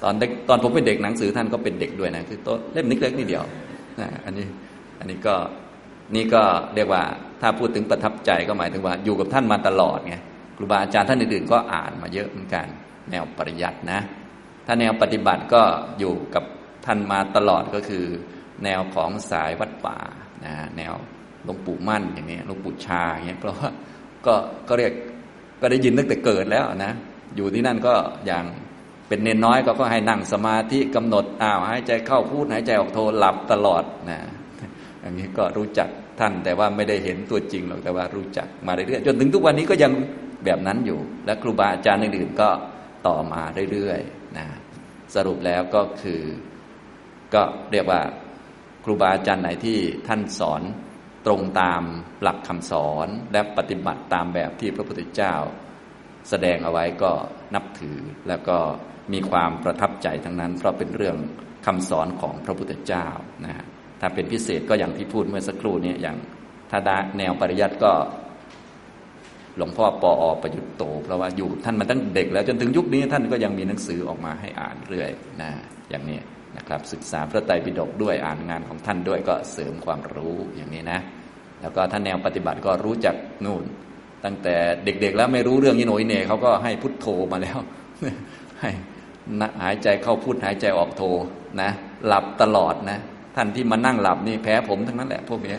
ตอนเด็กตอนผมเป็นเด็กหนังสือท่านก็เป็นเด็กด้วยนะคือโตเล่มนิดเล็กนิดเดียวนะอันนี้อันนี้ก็นี่ก็เรียกว่าถ้าพูดถึงประทับใจก็หมายถึงว่าอยู่กับท่านมาตลอดไงครูบาอาจารย์ท่านอื่นๆก็อ่านมาเยอะเหมือนกัน แนวปริยัตินะ ถ้าแนวปฏิบัติก็อยู่กับท่านมาตลอดก็คือ แนวของสายวัดป่านะแนวหลวงปู่มั่นอย่างนี้หลวงปู่ชาอย่างนี้เพราะว่าก็ก็เรียกก็ได้ยินตั้งแต่เกิดแล้วนะอยู่ที่นั่นก็อย่าง เป็นเนนน้อยก็ก็ให้นั่งสมาธิกำหนดอ้าวหายใจเข้าพูดหายใจออกโทหลับตลอดนะอย่างนี้ก็รู้จักท่านแต่ว่าไม่ได้เห็นตัวจริงหรอกแต่ว่ารู้จักมาเรื่อยๆจนถึงทุกวันนี้ก็ยังแบบนั้นอยู่ และครูบาอาจารย์อื่นๆก็ต่อมาเรื่อยๆนะสรุปแล้วก็คือก็เรียกว่าครูบาอาจารย์ไหนที่ท่านสอนตรงตามหลักคำสอนและปฏิบัติตามแบบที่พระพุทธเจ้า แสดงเอาไว้ก็นับถือแล้วก็ มีความประทับใจทั้งนั้น เพราะเป็นเรื่องคำสอนของพระพุทธเจ้านะถ้าเป็นพิเศษก็อย่างที่พูดเมื่อสักครู่นี้อย่างถ้าแนวปริยัติก็ หลวงพ่อปออประยุทธ์โต เพราะว่าอยู่ท่านมาตั้งเด็กแล้วจนถึงยุคนี้ท่านก็ยังมีหนังสือออกมาให้อ่านเรื่อยนะอย่างนี้นะครับ ศึกษาพระไตรปิฎกด้วยอ่านงานของท่านด้วยก็เสริมความรู้อย่างนี้นะ แล้วก็ท่านแนวปฏิบัติก็รู้จักนู่น ตั้งแต่เด็กๆแล้วไม่รู้เรื่องยิโนยเน่เขาก็ให้พุทโธมาแล้วให้ หายใจเข้าพุทหายใจออกโธนะหลับตลอดนะท่านที่มานั่งหลับนี่แพ้ผมทั้งนั้นแหละพวกนี้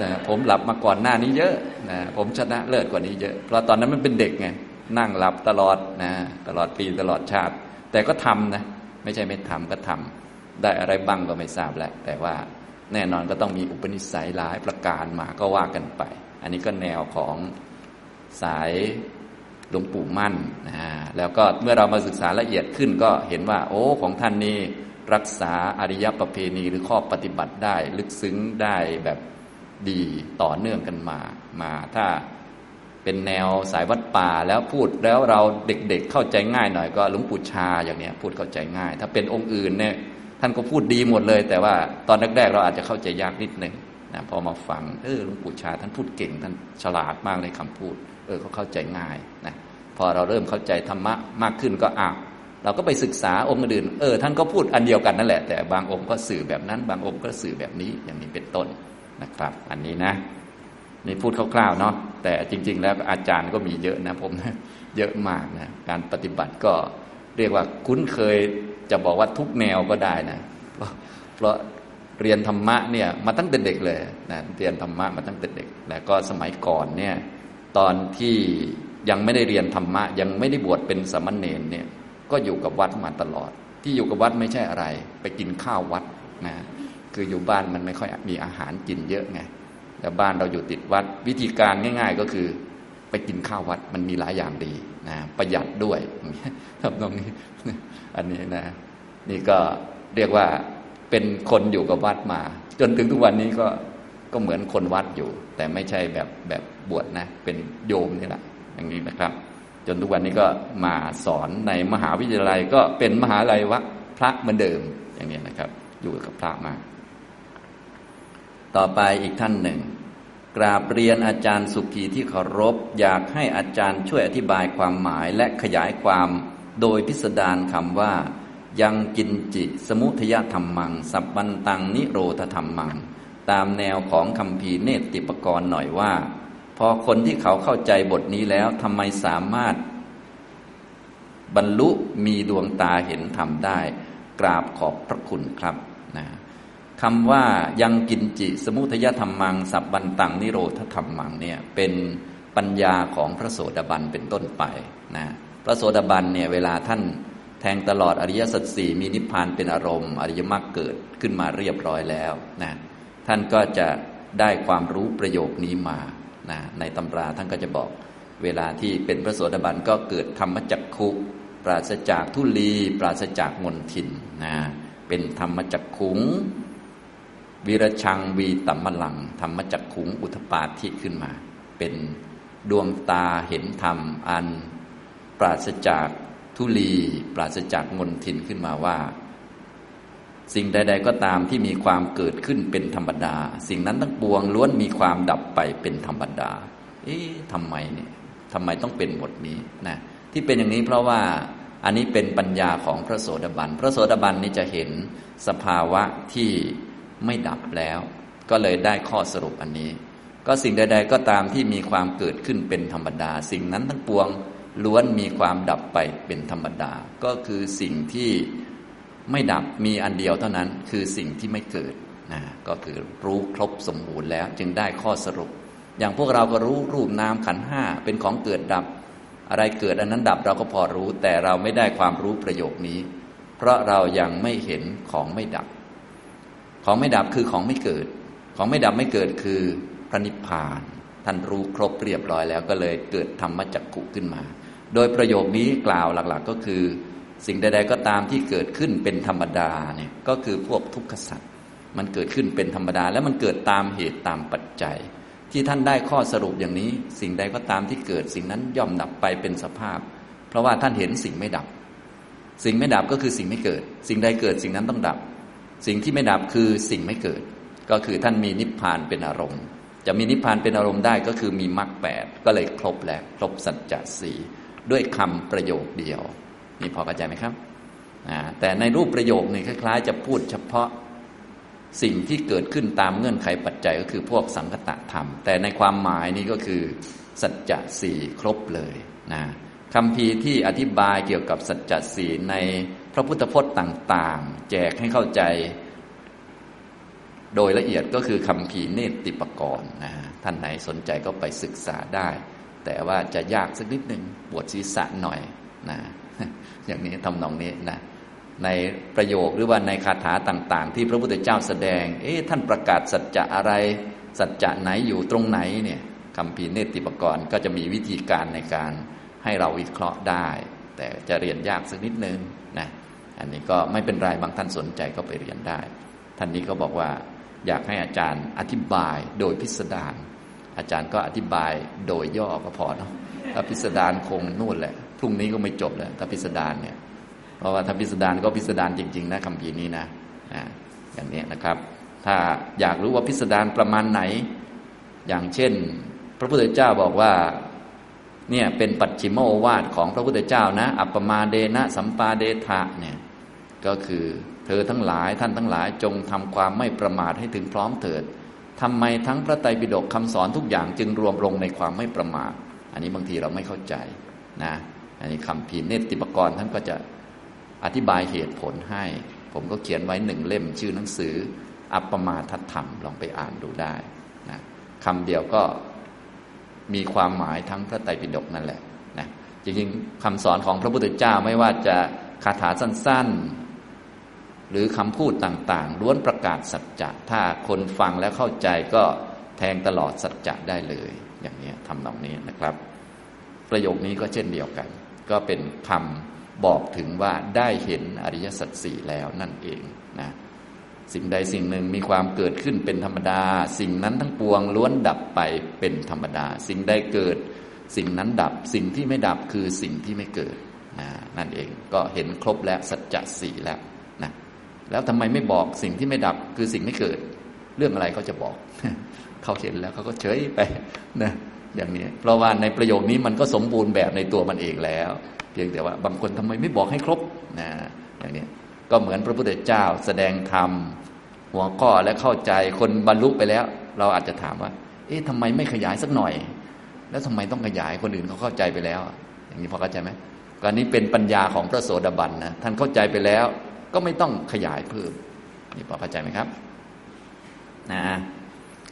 นะผมหลับมาก่อนหน้านี้เยอะนะผมชนะเลิศกว่านี้เยอะ เพราะตอนนั้นมันเป็นเด็กไงนั่งหลับตลอดนะตลอดปีตลอดชาติ แต่ก็ทำนะไม่ใช่ไม่ทำก็ทำได้อะไรบ้างก็ไม่ทราบแหละ แต่ว่าแน่นอนก็ต้องมีอุปนิสัยหลายประการมาก็ว่ากันไป อันนี้ก็แนวของสาย หลวงปู่มั่นนะแล้วก็เมื่อเรามาศึกษาละเอียดขึ้นก็เห็นว่า โอ้ของท่านนี้รักษาอริยประเพณีหรือข้อปฏิบัติได้ลึกซึ้งได้แบบดีต่อเนื่องกันมา มาถ้าเป็นแนวสายวัดป่าแล้วพูดแล้วเราเด็กๆเเข้าใจง่ายหน่อยก็หลวงปู่ชาอย่างเนี้ยพูดเข้าใจง่าย ถ้าเป็นองค์อื่นเนี่ยท่านก็พูดดีหมดเลย แต่ว่าตอนแรกๆเราอาจจะเข้าใจยากนิดหนึ่งนะพอมาฟังเออหลวงปู่ชาท่านพูดเก่งท่านฉลาดมากในคำพูด ออเขาเข้าใจง่ายนะพอเราเริ่มเข้าใจธรรมะมากขึ้นก็อ้าวเราก็ไปศึกษาองค์อื่นเออท่านก็พูดอันเดียวกันนั่นแหละ แต่บางองค์ก็สื่อแบบนั้น บางองค์ก็สื่อแบบนี้อย่างนี้เป็นต้นนะครับ อันนี้นะนี่พูดคร่าวๆเนาะแต่จริง ๆ แล้วอาจารย์ก็มีเยอะนะผมเยอะมากนะการปฏิบัติก็เรียกว่าคุ้นเคยจะบอกว่าทุกแนวก็ได้นะเพราะเพราะเรียนธรรมะเนี่ยมาตั้งแต่เด็กเลยนะเรียนธรรมะมาตั้งแต่เด็กแล้วก็สมัยก่อนเนี่ย ตอนที่ยังไม่ได้เรียนธรรมะ ยังไม่ได้บวชเป็นสมณเณรเนี่ยก็อยู่กับวัดมาตลอด ที่อยู่กับวัดไม่ใช่อะไร ไปกินข้าววัดนะคืออยู่บ้านมันไม่ค่อยมีอาหารกินเยอะไงแต่บ้านเราอยู่ติดวัดวิธีการง่าย ๆ ก็คือไปกินข้าววัดมันมีหลายอย่างดีนะประหยัดด้วยครับตรงนี้อันนี้นะ นี่ก็เรียกว่าเป็นคนอยู่กับวัดมา จนถึงทุกวันนี้ก็ก็เหมือนคนวัดอยู่ แต่ไม่ใช่แบบแบบบวชนะ เป็นโยมนี่แหละอย่างนี้นะครับ จนทุกวันนี้ก็มาสอนในมหาวิทยาลัยก็เป็นมหาลัยวะพระเหมือนเดิมอย่างนี้นะครับ อยู่กับพระมา ต่อไปอีกท่านหนึ่ง กราบเรียนอาจารย์สุขีที่เคารพ อยากให้อาจารย์ช่วยอธิบายความหมายและขยายความโดยพิสดารคำว่ายังกินจิ สมุทยธรรมมัง สับบันตังนิโรธธรรมมัง ตามแนวของคำพีเนติปกรณ์หน่อยว่า พอคนที่เขาเข้าใจบทนี้แล้วทำไมสามารถ บรรลุมีดวงตาเห็นธรรมได้ กราบขอบพระคุณครับนะคำว่ายังกินจิสมุทยธรรมัง สับบันตังนิโรธธรรมังเนี่ยเป็นปัญญาของพระโสดาบันเป็นต้นไปนะพระโสดาบันเนี่ยเวลาท่านแทงตลอดอริยสัจสี่มีนิพพานเป็นอารมณ์ อริยมรรคเกิดขึ้นมาเรียบร้อยแล้วนะ ท่านก็จะได้ความรู้ประโยคนี้มานะในตำราท่านก็จะบอก เวลาที่เป็นพระโสดาบันก็เกิดธรรมจักคุปราศจากทุลี ปราศจากมนทินนะเป็นธรรมจักขุงวิรชังวีตัมมลัง ธรรมจักขุงอุทปาธิขึ้นมา เป็นดวงตาเห็นธรรมอัน ปราศจากทุลี ปราศจากมนทินขึ้นมาว่า สิ่งใด ๆ ก็ตามที่มีความเกิดขึ้นเป็นธรรมดา สิ่งนั้นทั้งปวงล้วนมีความดับไปเป็นธรรมดา เอ๊ะทำไมเนี่ยทำไมต้องเป็นบทนี้นะที่เป็นอย่างนี้เพราะว่าอันนี้เป็นปัญญาของพระโสดาบัน พระโสดาบันนี่จะเห็นสภาวะที่ไม่ดับแล้ว ก็เลยได้ข้อสรุปอันนี้ ก็สิ่งใด ๆ ก็ตามที่มีความเกิดขึ้นเป็นธรรมดา สิ่งนั้นทั้งปวงล้วนมีความดับไปเป็นธรรมดา ก็คือสิ่งที่ ไม่ดับมีอันเดียวเท่านั้นคือสิ่งที่ไม่เกิดนะก็คือรู้ครบสมบูรณ์แล้วจึงได้ข้อสรุป อย่างพวกเราก็รู้รูปนามขันห้าเป็นของเกิดดับ อะไรเกิดอันนั้นดับเราก็พอรู้ แต่เราไม่ได้ความรู้ประโยคนี้ เพราะเรายังไม่เห็นของไม่ดับ ของไม่ดับคือของไม่เกิด ของไม่ดับไม่เกิดคือพระนิพพาน ท่านรู้ครบเรียบร้อยแล้วก็เลยเกิดธรรมจักขุขึ้นมา โดยประโยคนี้กล่าวหลักๆก็คือ สิ่งใดๆก็ตามที่เกิดขึ้นเป็นธรรมดาเนี่ยก็คือพวกทุกขสัตว์มันเกิดขึ้นเป็นธรรมดา และมันเกิดตามเหตุตามปัจจัย ที่ท่านได้ข้อสรุปอย่างนี้ สิ่งใดก็ตามที่เกิด สิ่งนั้นย่อมดับไปเป็นสภาพ เพราะว่าท่านเห็นสิ่งไม่ดับ สิ่งไม่ดับก็คือสิ่งไม่เกิด สิ่งใดเกิดสิ่งนั้นต้องดับ สิ่งที่ไม่ดับคือสิ่งไม่เกิด ก็คือท่านมีนิพพานเป็นอารมณ์ จะมีนิพพานเป็นอารมณ์ได้ก็คือมีมรรคแปดก็เลยครบแล้วครบสัจจะสี่ด้วยคำประโยคเดียว นี่พอเข้าใจไหมครับแต่ในรูปประโยคนี่คล้าย ๆ จะพูดเฉพาะสิ่งที่เกิดขึ้นตามเงื่อนไขปัจจัยก็คือพวกสังคตะธรรม แต่ในความหมายนี้ก็คือสัจจะสี่ครบเลยนะคำพีที่อธิบายเกี่ยวกับสัจจะสี่ในพระพุทธพจน์ต่าง ๆ แจกให้เข้าใจ โดยละเอียดก็คือคำพีเนติปกรณ์นะท่านไหนสนใจก็ไปศึกษาได้ แต่ว่าจะยากสักนิดหนึ่งปวดศีรษะหน่อยนะ อย่างนี้ทำนองนี้นะในประโยคหรือว่าในคาถาต่าง ๆ ที่พระพุทธเจ้าแสดง เอ๊ะท่านประกาศสัจจะอะไร สัจจะไหนอยู่ตรงไหนเนี่ยคำพีเนติปกรณ์ก็จะมีวิธีการในการให้เราวิเคราะห์ได้ แต่จะเรียนยากสักนิดนึงนะอันนี้ก็ไม่เป็นไรบางท่านสนใจก็ไปเรียนได้ ท่านนี้ก็บอกว่าอยากให้อาจารย์อธิบายโดยพิสดารอาจารย์ก็อธิบายโดยย่อก็พอเนาะถ้าพิสดารคงนู่นแหละ พรุ่งนี้ก็ไม่จบเลยถ้าพิสดารเนี่ย เพราะว่าถ้าพิสดารก็พิสดารจริง ๆ นะคำพีนี้นะอย่างนี้นะครับ ถ้าอยากรู้ว่าพิสดารประมาณไหน อย่างเช่น พระพุทธเจ้าบอกว่าเนี่ยเป็นปัจฉิมโอวาทของพระพุทธเจ้านะ อัปปมาเดนะ สัมปาเดทะเนี่ยก็คือเธอทั้งหลายท่านทั้งหลายจงทำความไม่ประมาทให้ถึงพร้อมเถิดทำไมทั้งพระไตรปิฎกคำสอนทุกอย่างจึงรวมลงในความไม่ประมาท อันนี้บางทีเราไม่เข้าใจนะ อันนี้คำพิมพ์เนติปกรณ์ท่านก็จะอธิบายเหตุผลให้ ผมก็เขียนไว้หนึ่งเล่มชื่อหนังสือ อัปปมาทัธรรมลองไปอ่านดูได้นะคำเดียวก็มีความหมายทั้งพระไตรปิฎกนั่นแหละนะจริงๆคำสอนของพระพุทธเจ้าไม่ว่าจะคาถาสั้นๆ หรือคำพูดต่างๆล้วนประกาศสัจจะถ้าคนฟังแล้วเข้าใจก็แทงตลอดสัจจะได้เลย อย่างนี้ทำตรงนี้นะครับ ประโยคนี้ก็เช่นเดียวกัน ก็เป็นคำบอกถึงว่าได้เห็นอริยสัจสี่แล้วนั่นเองนะสิ่งใดสิ่งหนึ่งมีความเกิดขึ้นเป็นธรรมดา สิ่งนั้นทั้งปวงล้วนดับไปเป็นธรรมดา สิ่งใดเกิด สิ่งนั้นดับสิ่งที่ไม่ดับคือสิ่งที่ไม่เกิดนะนั่นเองก็เห็นครบแล้วสัจจะสี่แล้วนะแล้วทำไมไม่บอกสิ่งที่ไม่ดับคือสิ่งไม่เกิด เรื่องอะไรเขาจะบอก เขาเห็นแล้วเขาก็เฉยไปนะ อย่างนี้เพราะว่าในประโยคนี้มันก็สมบูรณ์แบบในตัวมันเองแล้ว เพียงแต่ว่าบางคนทำไมไม่บอกให้ครบนะอย่างนี้ก็เหมือนพระพุทธเจ้าแสดงธรรมหัวข้อและเข้าใจคนบรรลุไปแล้ว เราอาจจะถามว่า เอ๊ะทำไมไม่ขยายสักหน่อย แล้วทำไมต้องขยายคนอื่นเขาเข้าใจไปแล้ว อย่างนี้พอเข้าใจไหมกรณีเป็นปัญญาของพระโสดาบันนะท่านเข้าใจไปแล้ว ก็ไม่ต้องขยายเพิ่มนี่พอเข้าใจไหมครับ นะ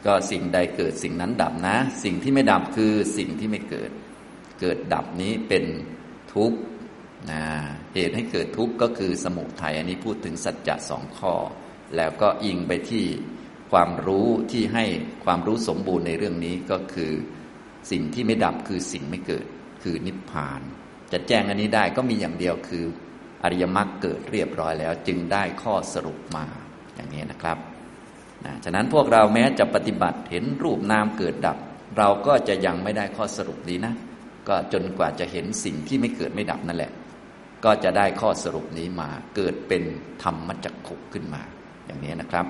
ก็สิ่งใดเกิดสิ่งนั้นดับนะ สิ่งที่ไม่ดับคือสิ่งที่ไม่เกิด เกิดดับนี้เป็นทุกข์นะเหตุให้เกิดทุกข์ก็คือสมุทัยอันนี้พูดถึงสัจจะสองข้อ แล้วก็อิงไปที่ความรู้ที่ให้ความรู้สมบูรณ์ในเรื่องนี้ก็คือสิ่งที่ไม่ดับคือสิ่งไม่เกิด คือนิพพาน จะแจ้งอันนี้ได้ก็มีอย่างเดียวคืออริยมรรคเกิดเรียบร้อยแล้วจึงได้ข้อสรุปมาอย่างนี้นะครับ นะฉะนั้นพวกเราแม้จะปฏิบัติเห็นรูปนามเกิดดับ เราก็จะยังไม่ได้ข้อสรุปนี้นะ ก็จนกว่าจะเห็นสิ่งที่ไม่เกิดไม่ดับนั่นแหละ ก็จะได้ข้อสรุปนี้มาเกิดเป็นธรรมจักขุขึ้นมา อย่างนี้นะครับ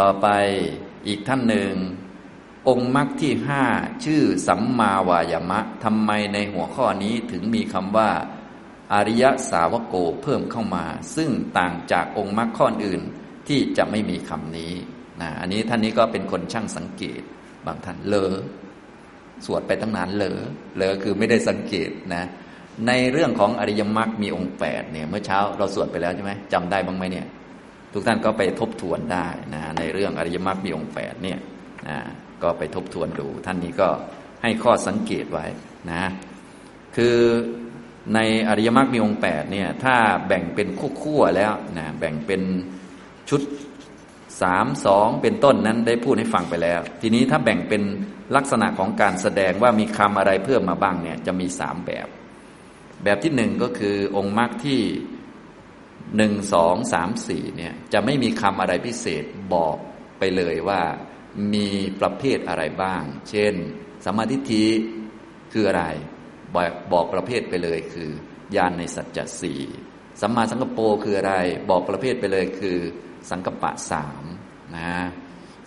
ต่อไปอีกท่านหนึ่ง องค์มรรคที่ห้าชื่อสัมมาวายมะทำไมในหัวข้อนี้ถึงมีคำว่าอริยสาวโกเพิ่มเข้ามา ซึ่งต่างจากองค์มรรคข้ออื่น ที่จะไม่มีคำนี้นะอันนี้ท่านนี้ก็เป็นคนช่างสังเกต บางท่านเลอสวดไปตั้งนานเลอเลอคือไม่ได้สังเกตนะ ในเรื่องของอริยมรรคมีองค์แปดเนี่ย เมื่อเช้าเราสวดไปแล้วใช่ไหมจำได้บ้างไหมเนี่ย ทุกท่านก็ไปทบทวนได้นะในเรื่องอริยมรรคมีองค์แปดเนี่ยนะก็ไปทบทวนดู ท่านนี้ก็ให้ข้อสังเกตไว้นะ คือในอริยมรรคมีองค์แปดเนี่ย ถ้าแบ่งเป็นคู่ๆแล้วนะแบ่งเป็น ชุดสามสองเป็นต้นนั้นได้พูดให้ฟังไปแล้ว ทีนี้ถ้าแบ่งเป็นลักษณะของการแสดงว่ามีคำอะไรเพิ่มมาบ้างเนี่ยจะมีสามแบบ แบบที่หนึ่งก็คือองค์มรรคที่หนึ่งสองสามสี่เนี่ยจะไม่มีคำอะไรพิเศษบอกไปเลยว่ามีประเภทอะไรบ้าง เช่นสมาธิทิคืออะไรบอกบอกประเภทไปเลยคือญาณในสัจจะสี่สัมมาสังกปรคืออะไร บอกประเภทไปเลยคือ สังกปะสามนะ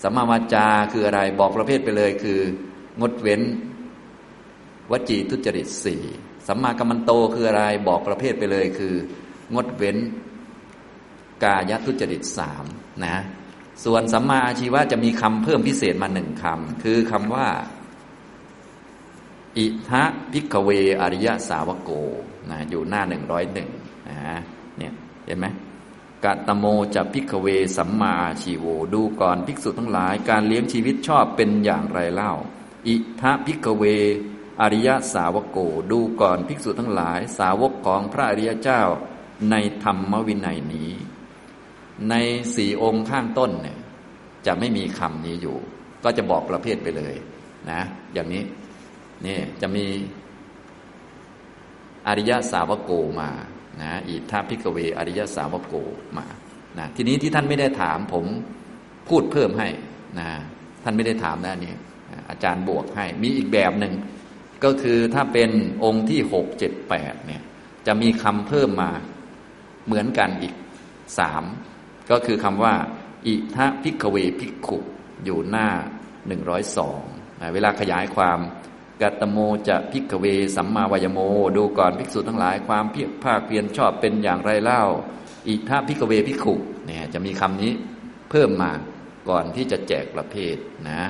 สัมมาวาจาคืออะไรบอกประเภทไปเลยคือ งดเว้นวจีทุจริตสี่สัมมากัมมันโตคืออะไรบอกประเภทไปเลยคือ งดเว้น กายทุจริตสามนะส่วนสัมมาอาชีวะจะมีคำเพิ่มพิเศษมาหนึ่งคำคือคำว่า อิธะ ภิกขะเว อริยสาวโกนะอยู่หน้าหนึ่งร้อยหนึ่งนะเนี่ยเห็นไหม กะตะโมจะ ภิกขะเวสัมมาอาชีโวดูก่อนภิกษุทั้งหลายการเลี้ยงชีวิตชอบเป็นอย่างไรเล่า อิธะ ภิกขะเว อริยสาวโกดูก่อนภิกษุทั้งหลายสาวกของพระอริยเจ้าในธรรมวินัยนี้ ในสี่องค์ข้างต้นเนี่ยจะไม่มีคำนี้อยู่ ก็จะบอกประเภทไปเลยนะ อย่างนี้นี่จะมีอริยสาวโกมา นะอิทาพิกเว อริยสาวโกมานะทีนี้ที่ท่านไม่ได้ถามผมพูดเพิ่มให้นะท่านไม่ได้ถามนะนี่อาจารย์บวกให้ มีอีกแบบหนึ่งก็คือถ้าเป็นองค์ที่หกเจ็ดแปดเนี่ยจะมีคำเพิ่มมาเหมือนกันอีกสามก็คือคำว่า อิธะ ภิกขะเว ภิกขุอยู่หน้าหนึ่งร้อยสองเวลาขยายความ กะตะโมจะ ภิกขะเว สัมมาวายโม ดูก่อนภิกษุทั้งหลายความเพียรภาคเพียรชอบเป็นอย่างไรเล่า อิธะ ภิกขะเว ภิกขุเนี่ยจะมีคำนี้เพิ่มมาก่อนที่จะแจกประเภทนะ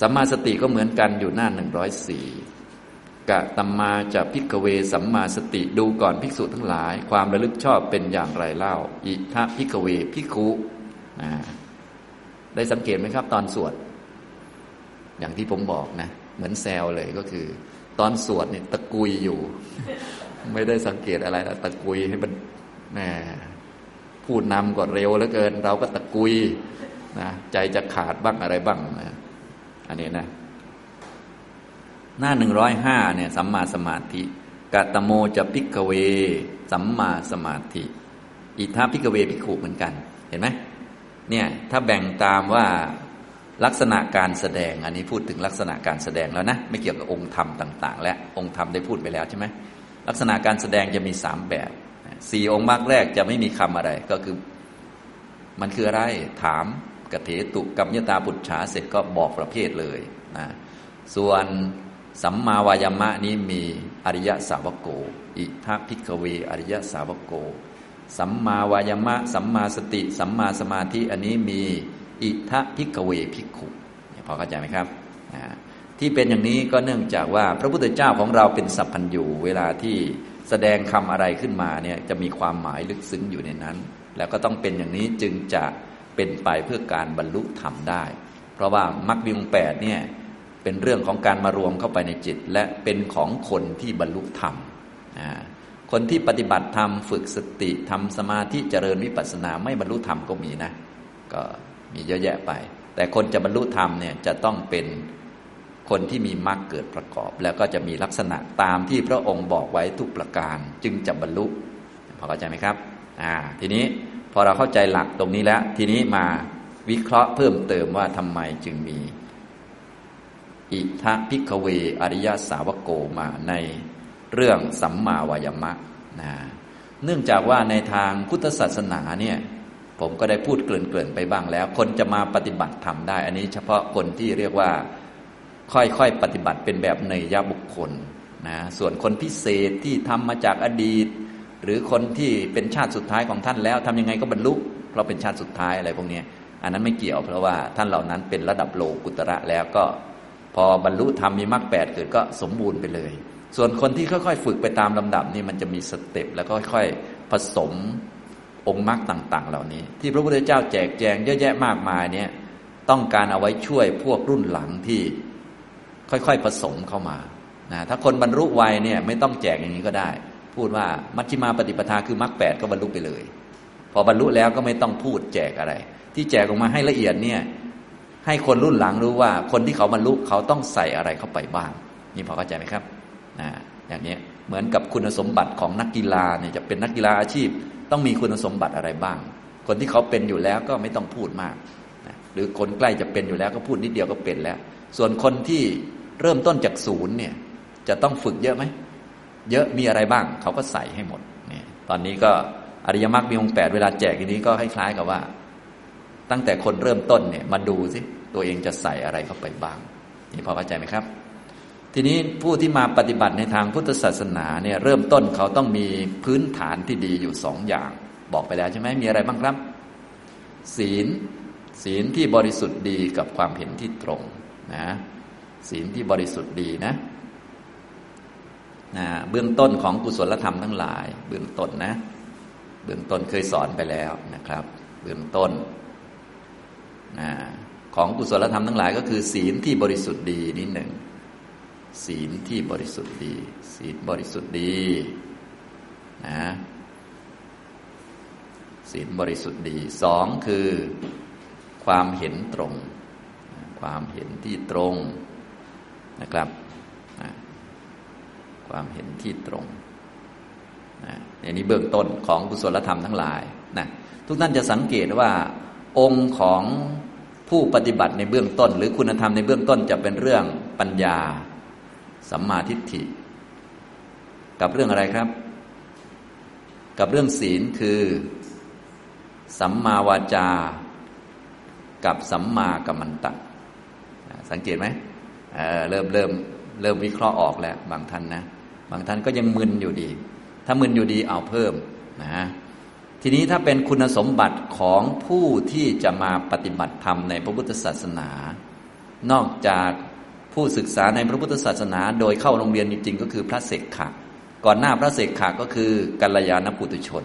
สัมมาสติก็เหมือนกันอยู่หน้าหนึ่งร้อยสี่กะตะมาจะ ภิกขะเว สัมมาสติดูก่อนภิกษุทั้งหลาย ความระลึกชอบเป็นอย่างไรเล่า อิธะ ภิกขะเว ภิกขุนะได้สังเกตไหมครับ ตอนสวด อย่างที่ผมบอกนะ เหมือนแซวเลยก็คือ ตอนสวดเนี่ยตะกุยอยู่ ไม่ได้สังเกตอะไรแล้วตะกุยให้มันแหมพูดนำก่อนเร็วเหลือเกิน เราก็ตะกุยนะใจจะขาดบ้างอะไรบ้างนะอันนี้นะ หน้าหนึ่งร้อยห้าเนี่ยสัมมาสมาธิกัตโมจะพิกเว สัมมาสมาธิ อิทาพิกเวพิขุเหมือนกัน เห็นไหมเนี่ย ถ้าแบ่งตามว่า ลักษณะการแสดงอันนี้พูดถึงลักษณะการแสดงแล้วนะ ไม่เกี่ยวกับองค์ธรรมต่าง ๆ และองค์ธรรมได้พูดไปแล้วใช่ไหมลักษณะการแสดงจะมีสามแบบสี่องค์มรรคแรกจะไม่มีคำอะไรก็คือ มันคืออะไรถามกเถตุกัมยตาปุจฉาเสร็จก็บอกประเภทเลยนะส่วนสัมมาวายามะนี้มีอริยสาวโก อิธะ ภิกขะเว อริยสาวโก สัมมาวายามะ สัมมาสติ สัมมาสมาธิอันนี้มี อิธะ ภิกขะเว ภิกขุพอเข้าใจไหมครับที่เป็นอย่างนี้ก็เนื่องจากว่าพระพุทธเจ้าของเราเป็นสัพพัญญูเวลาที่แสดงคำอะไรขึ้นมาเนี่ยจะมีความหมายลึกซึ้งอยู่ในนั้น แล้วก็ต้องเป็นอย่างนี้จึงจะเป็นไปเพื่อการบรรลุธรรมได้ เพราะว่ามรรคบิงแปดเนี่ยเป็นเรื่องของการมารวมเข้าไปในจิต และเป็นของคนที่บรรลุธรรมคนที่ปฏิบัติธรรมฝึกสติทำสมาธิเจริญวิปัสสนาไม่บรรลุธรรมก็มีนะ ก็ มีเยอะแยะไป แต่คนจะบรรลุธรรมเนี่ยจะต้องเป็นคนที่มีมรรคเกิดประกอบ แล้วก็จะมีลักษณะตามที่พระองค์บอกไว้ทุกประการ จึงจะบรรลุพอเข้าใจไหมครับอ่าทีนี้พอเราเข้าใจหลักตรงนี้แล้ว ทีนี้มาวิเคราะห์เพิ่มเติมว่าทำไมจึงมี อิทะพิกเวอริยสาวโกมาในเรื่องสัมมาวายมะนะเนื่องจากว่าในทางพุทธศาสนาเนี่ย ผมก็ได้พูดเกลื่อนๆไปบ้างแล้ว คนจะมาปฏิบัติทำได้ อันนี้เฉพาะคนที่เรียกว่าค่อยๆปฏิบัติเป็นแบบเนยยบุคคลนะส่วนคนพิเศษที่ทำมาจากอดีต หรือคนที่เป็นชาติสุดท้ายของท่านแล้วทำยังไงก็บรรลุเพราะเป็นชาติสุดท้ายอะไรพวกนี้อันนั้นไม่เกี่ยวเพราะว่าท่านเหล่านั้นเป็นระดับโลกุตระแล้วก็ พอบรรลุธรรมมีมรรคแปดเกิดก็สมบูรณ์ไปเลย ส่วนคนที่ค่อยๆ ฝึกไปตามลำดับนี่มันจะมีสเต็ปแล้วก็ค่อยๆผสม องค์มรรคต่าง ๆ เหล่านี้ ที่พระพุทธเจ้าแจกแจงเยอะแยะมากมายเนี่ยต้องการเอาไว้ช่วยพวกรุ่นหลังที่ค่อยๆผสมเข้ามานะถ้าคนบรรลุไวเนี่ยไม่ต้องแจกอย่างนี้ก็ได้ พูดว่ามัชฌิมาปฏิปทาคือมรรคแปดก็บรรลุไปเลย พอบรรลุแล้วก็ไม่ต้องพูดแจกอะไร ที่แจกออกมาให้ละเอียดเนี่ยให้คนรุ่นหลังรู้ว่า คนที่เขาบรรลุเขาต้องใส่อะไรเข้าไปบ้าง นี่พอเข้าใจไหมครับนะอย่างนี้เหมือนกับคุณสมบัติของนักกีฬาเนี่ยจะเป็นนักกีฬาอาชีพ ต้องมีคุณสมบัติอะไรบ้าง คนที่เขาเป็นอยู่แล้วก็ไม่ต้องพูดมาก หรือคนใกล้จะเป็นอยู่แล้วก็พูดนิดเดียวก็เป็นแล้ว ส่วนคนที่เริ่มต้นจากศูนย์เนี่ยจะต้องฝึกเยอะไหม เยอะมีอะไรบ้าง เขาก็ใส่ให้หมดนี่ตอนนี้ก็อริยมรรคมีองค์แปดเวลาแจกทีนี้ก็คล้ายๆกับว่า ตั้งแต่คนเริ่มต้นเนี่ยมาดูสิตัวเองจะใส่อะไรเข้าไปบ้าง นี่พอเข้าใจไหมครับ ทีนี้ผู้ที่มาปฏิบัติในทางพุทธศาสนาเนี่ยเริ่มต้นเขาต้องมีพื้นฐานที่ดีอยู่สองอย่าง บอกไปแล้วใช่ไหมมีอะไรบ้างครับ ศีล ศีลที่บริสุทธิ์ดีกับความเห็นที่ตรงนะศีลที่บริสุทธิ์ดีนะนะเบื้องต้นของกุศลธรรมทั้งหลาย เบื้องต้นนะ เบื้องต้นเคยสอนไปแล้วนะครับ เบื้องต้นนะของกุศลธรรมทั้งหลาย ก็คือ ศีลที่บริสุทธิ์ดีนิดหนึ่ง ศีลที่บริสุทธิ์ดี ศีลบริสุทธิ์ดีนะศีลบริสุทธิ์ดีสองคือ ความเห็นตรง ความเห็นที่ตรงนะครับความเห็นที่ตรงนะอันนี้เบื้องต้นของกุศลธรรมทั้งหลายนะทุกท่านจะสังเกตว่า องค์ของผู้ปฏิบัติในเบื้องต้น หรือคุณธรรมในเบื้องต้นจะเป็นเรื่องปัญญา สัมมาทิฏฐิ กับเรื่องอะไรครับ กับเรื่องศีลคือ สัมมาวาจา กับสัมมากัมมันตะสังเกตไหมเเริ่มเริ่มเริ่มวิเคราะห์ออกแล้ว บางท่านนะ บางท่านก็ยังมึนอยู่ดี ถ้ามึนอยู่ดีเอาเพิ่มนะทีนี้ถ้าเป็นคุณสมบัติของผู้ที่จะมาปฏิบัติธรรมในพระพุทธศาสนา นอกจาก ผู้ศึกษาในพระพุทธศาสนา โดยเข้าโรงเรียนจริง ๆ ก็คือพระเสกขะก่อนหน้าพระเสกขะก็คือกัลยาณปุตุชน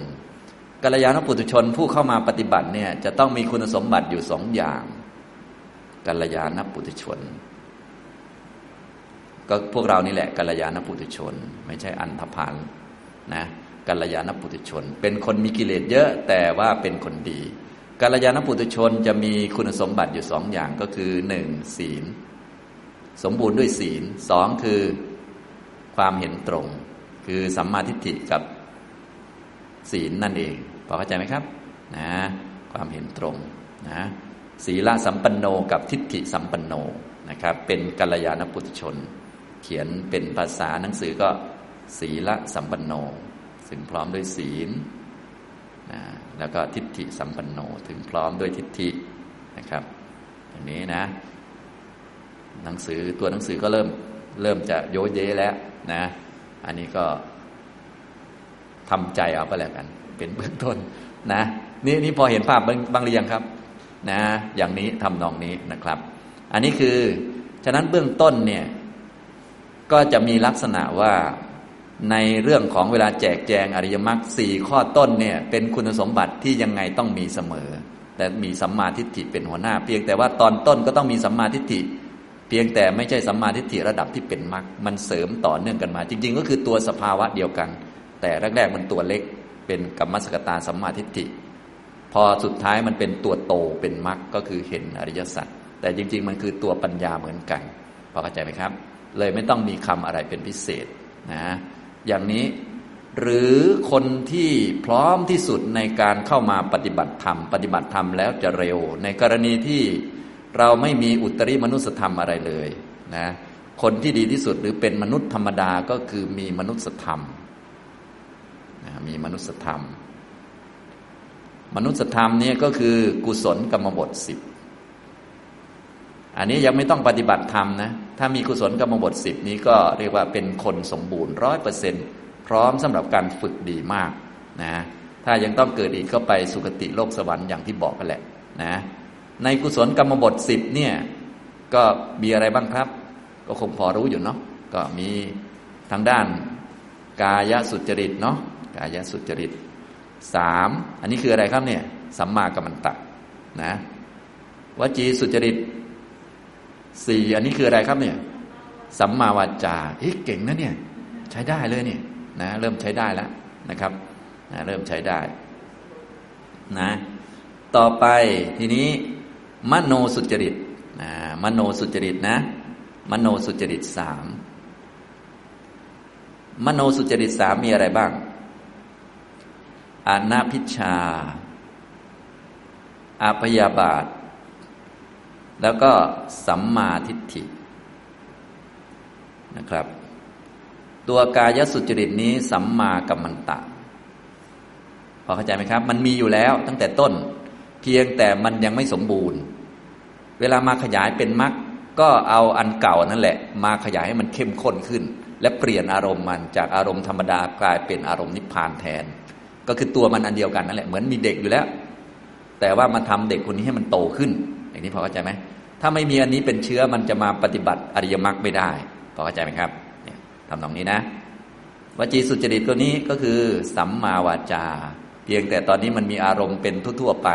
กัลยาณปุตุชนผู้เข้ามาปฏิบัติเนี่ยจะต้องมีคุณสมบัติอยู่สองอย่างกัลยาณปุตุชน ก็พวกเรานี่แหละกัลยาณปุตุชน ไม่ใช่อันธพาลนะกัลยาณปุถุชน เป็นคนมีกิเลสเยอะแต่ว่าเป็นคนดีกัลยาณปุถุชนจะมีคุณสมบัติอยู่สองอย่างก็คือหนึ่งศีล สมบูรณ์ด้วยศีลสองคือความเห็นตรง คือสัมมาทิฏฐิกับศีลนั่นเองพอเข้าใจไหมครับนะความเห็นตรงนะศีลสัมปันโนกับทิฏฐิสัมปันโนนะครับเป็นกัลยาณปุถุชน เขียนเป็นภาษาหนังสือก็ศีลสัมปันโนถึงพร้อมด้วยศีลนะแล้วก็ทิฏฐิสัมปันโนถึงพร้อมด้วยทิฏฐินะครับอย่างนี้นะ หนังสือตัวหนังสือก็เริ่มเริ่มจะโยเยแล้วนะ อันนี้ก็ทำใจเอาไปแล้วกัน เป็นเบื้องต้นนะนี่นี่พอเห็นภาพบางเรียงครับนะ อย่างนี้ทำนองนี้นะครับ อันนี้คือฉะนั้นเบื้องต้นเนี่ยก็จะมีลักษณะว่าในเรื่องของเวลาแจกแจงอริยมรรคสี่ข้อต้นเนี่ยเป็นคุณสมบัติที่ยังไงต้องมีเสมอ แต่มีสัมมาทิฏฐิเป็นหัวหน้า เพียงแต่ว่าตอนต้นก็ต้องมีสัมมาทิฏฐิ พียงแต่ไม่ใช่สัมมาทิฏฐิระดับที่เป็นมรรคมันเสริมต่อเนื่องกันมา จริง ๆ ก็คือตัวสภาวะเดียวกัน แต่แรกๆมันตัวเล็กเป็นกรรมสกตาสัมมาทิฏฐิ พอสุดท้ายมันเป็นตัวโตเป็นมรรคก็คือเห็นอริยสัจแต่จริง ๆ มันคือตัวปัญญาเหมือนกันพอเข้าใจไหมครับ เลยไม่ต้องมีคำอะไรเป็นพิเศษนะอย่างนี้หรือคนที่พร้อมที่สุดในการเข้ามาปฏิบัติธรรม ปฏิบัติธรรมแล้วจะเร็ว ในกรณีที่ เราไม่มีอุตริมนุสธรรมอะไรเลยนะคนที่ดีที่สุดหรือเป็นมนุษย์ธรรมดาก็คือมีมนุษยธรรมนะมีมนุษยธรรม มนุษยธรรมเนี่ยก็คือกุศลกรรมบทสิบอันนี้ยังไม่ต้องปฏิบัติธรรมนะ ถ้ามีกุศลกรรมบทสิบนี้ก็เรียกว่าเป็นคนสมบูรณ์ร้อยเปอร์เซ็นต์พร้อมสำหรับการฝึกดีมากนะถ้ายังต้องเกิดอีกก็ไปสุคติโลกสวรรค์อย่างที่บอกกันแหละนะ ในกุศลกรรมบทสิบเนี่ย ก็มีอะไรบ้างครับ ก็คงพอรู้อยู่เนาะก็มีทางด้านกายสุจริตเนาะกายสุจริตสามอันนี้คืออะไรครับเนี่ยสัมมากัมมันตะนะวจีสุจริตสี่อันนี้คืออะไรครับเนี่ยสัมมาวาจาเฮ้เก่งนะเนี่ยใช้ได้เลยเนี่ยนะเริ่มใช้ได้แล้วนะครับนะเริ่มใช้ได้นะต่อไปทีนี้ มโนสุจริตนะมโนสุจริตนะ มโนสุจริตสามมโนสุจริตสามมีอะไรบ้างอานาพิชาอาพยาบาท แล้วก็สัมมาทิฏฐินะครับ ตัวกายสุจริตนี้สัมมากัมมันตะพอเข้าใจไหมครับ มันมีอยู่แล้วตั้งแต่ต้น เพียงแต่มันยังไม่สมบูรณ์ เวลามาขยายเป็นมรรคก็เอาอันเก่านั่นแหละ มาขยายให้มันเข้มข้นขึ้น และเปลี่ยนอารมณ์มันจากอารมณ์ธรรมดากลายเป็นอารมณ์นิพพานแทน ก็คือตัวมันอันเดียวกันนั่นแหละเหมือนมีเด็กอยู่แล้ว แต่ว่ามาทำเด็กคนนี้ให้มันโตขึ้น อย่างนี้พอเข้าใจไหมถ้าไม่มีอันนี้เป็นเชื้อมันจะมาปฏิบัติอริยมรรคไม่ได้พอเข้าใจไหมครับทำตรงนี้นะวจีสุจริตตัวนี้ก็คือสัมมาวาจา เพียงแต่ตอนนี้มันมีอารมณ์เป็นทั่วๆไป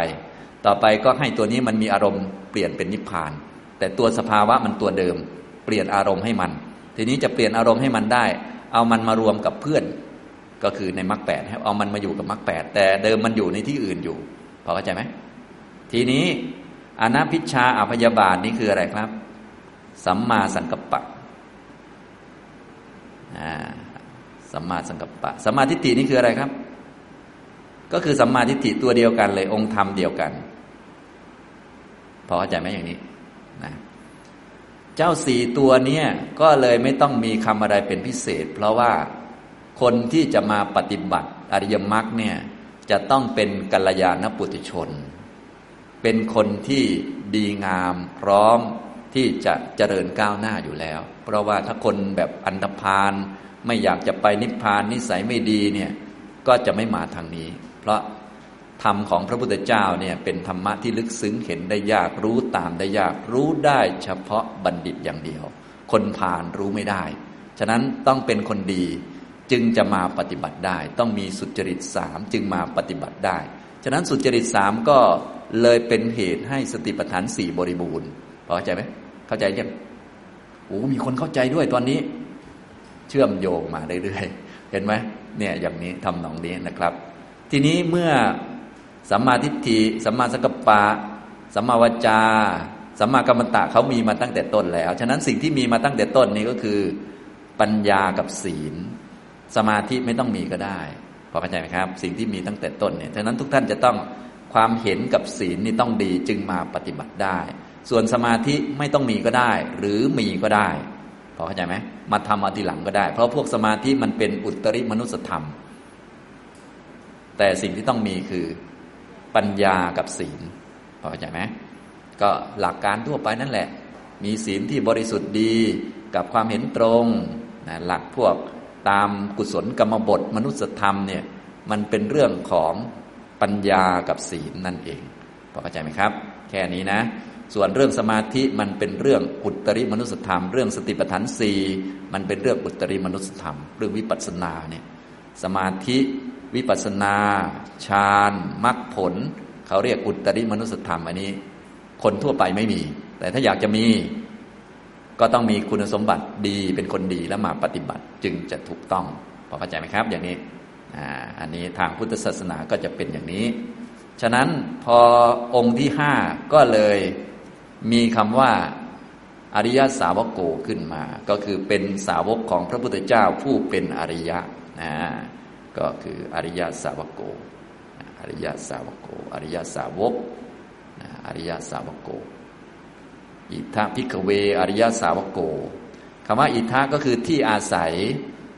ต่อไปก็ให้ตัวนี้มันมีอารมณ์เปลี่ยนเป็นนิพพาน แต่ตัวสภาวะมันตัวเดิม เปลี่ยนอารมณ์ให้มัน ทีนี้จะเปลี่ยนอารมณ์ให้มันได้ เอามันมารวมกับเพื่อน ก็คือในมรรคแปดเอามันมาอยู่กับมรรคแปดแต่เดิมมันอยู่ในที่อื่นอยู่พอเข้าใจไหมทีนี้อนัพิชาอภยาบาทนี่คืออะไรครับ สัมมาสังกัปปะสัมมาสังกัปปะสัมมาทิฏฐินี่คืออะไรครับ ก็คือสัมมาทิฏฐิตัวเดียวกันเลยองค์ธรรมเดียวกัน พอเข้าใจไหมอย่างนี้นะเจ้าสี่ตัวเนี้ยก็เลยไม่ต้องมีคำอะไรเป็นพิเศษ เพราะว่าคนที่จะมาปฏิบัติอริยมรรคเนี่ยจะต้องเป็นกัลยาณปุถุชน เป็นคนที่ดีงามพร้อมที่จะเจริญก้าวหน้าอยู่แล้ว เพราะว่าถ้าคนแบบอันธพาลไม่อยากจะไปนิพพานนิสัยไม่ดีเนี่ยก็จะไม่มาทางนี้ เพราะ ธรรมของพระพุทธเจ้าเนี่ยเป็นธรรมะที่ลึกซึ้งเห็นได้ยากรู้ตามได้ยากรู้ได้เฉพาะบัณฑิตอย่างเดียว คนผ่านรู้ไม่ได้ ฉะนั้นต้องเป็นคนดีจึงจะมาปฏิบัติได้ ต้องมีสุจริตสามจึงมาปฏิบัติได้ ฉะนั้นสุจริตสามก็เลยเป็นเหตุให้สติปัฏฐานสี่บริบูรณ์พอเข้าใจไหมเข้าใจยังโอ้มีคนเข้าใจด้วยตอนนี้ เชื่อมโยงมาเรื่อยๆเห็นไหมเนี่ยอย่างนี้ทำนองนี้นะครับ ทีนี้เมื่อ สัมมาทิฏฐิสัมมาสังกัปปะสัมมาวจาสัมมากัมมันตะเขามีมาตั้งแต่ต้นแล้ว ฉะนั้นสิ่งที่มีมาตั้งแต่ต้นนี้ก็คือ ปัญญากับศีล สมาธิไม่ต้องมีก็ได้พอเข้าใจไหมครับ สิ่งที่มีตั้งแต่ต้นเนี่ยฉะนั้นทุกท่านจะต้องความเห็นกับศีลนี่ต้องดีจึงมาปฏิบัติได้ ส่วนสมาธิไม่ต้องมีก็ได้ หรือมีก็ได้พอเข้าใจไหมมาทำเอาทีหลังก็ได้ เพราะพวกสมาธิมันเป็นอุตริมนุสธรรม แต่สิ่งที่ต้องมีคือ ปัญญากับศีลพอเข้าใจไหมก็หลักการทั่วไปนั่นแหละ มีศีลที่บริสุทธิ์ดีกับความเห็นตรงนะหลักพวกตามกุศลกรรมบทมนุษยธรรมเนี่ยมันเป็นเรื่องของปัญญากับศีลนั่นเองพอเข้าใจไหมครับ แค่นี้นะ ส่วนเรื่องสมาธิมันเป็นเรื่องอุตริมนุสธรรม เรื่องสติปัฏฐานสี่มันเป็นเรื่องอุตริมนุสธรรม เรื่องวิปัสสนาเนี่ยสมาธิ วิปัสนาฌานมรรคผล เขาเรียกอุตริมนุสธรรมอันนี้ คนทั่วไปไม่มี แต่ถ้าอยากจะมีก็ต้องมีคุณสมบัติดีเป็นคนดีแล้วมาปฏิบัติจึงจะถูกต้องพอเข้าใจไหมครับ อย่างนี้อันนี้ทางพุทธศาสนาก็จะเป็นอย่างนี้ ฉะนั้นพอองค์ที่ห้าก็เลยมีคำว่าอริยสาวกโกขึ้นมา ก็คือเป็นสาวกของพระพุทธเจ้าผู้เป็นอริยะนะ ก็คืออริยสาวกโก อริยสาวกโก อริยสาวก อริยสาวโก อิธะ ภิกขะเว อริยสาวโกคำว่าอิธะก็คือที่อาศัย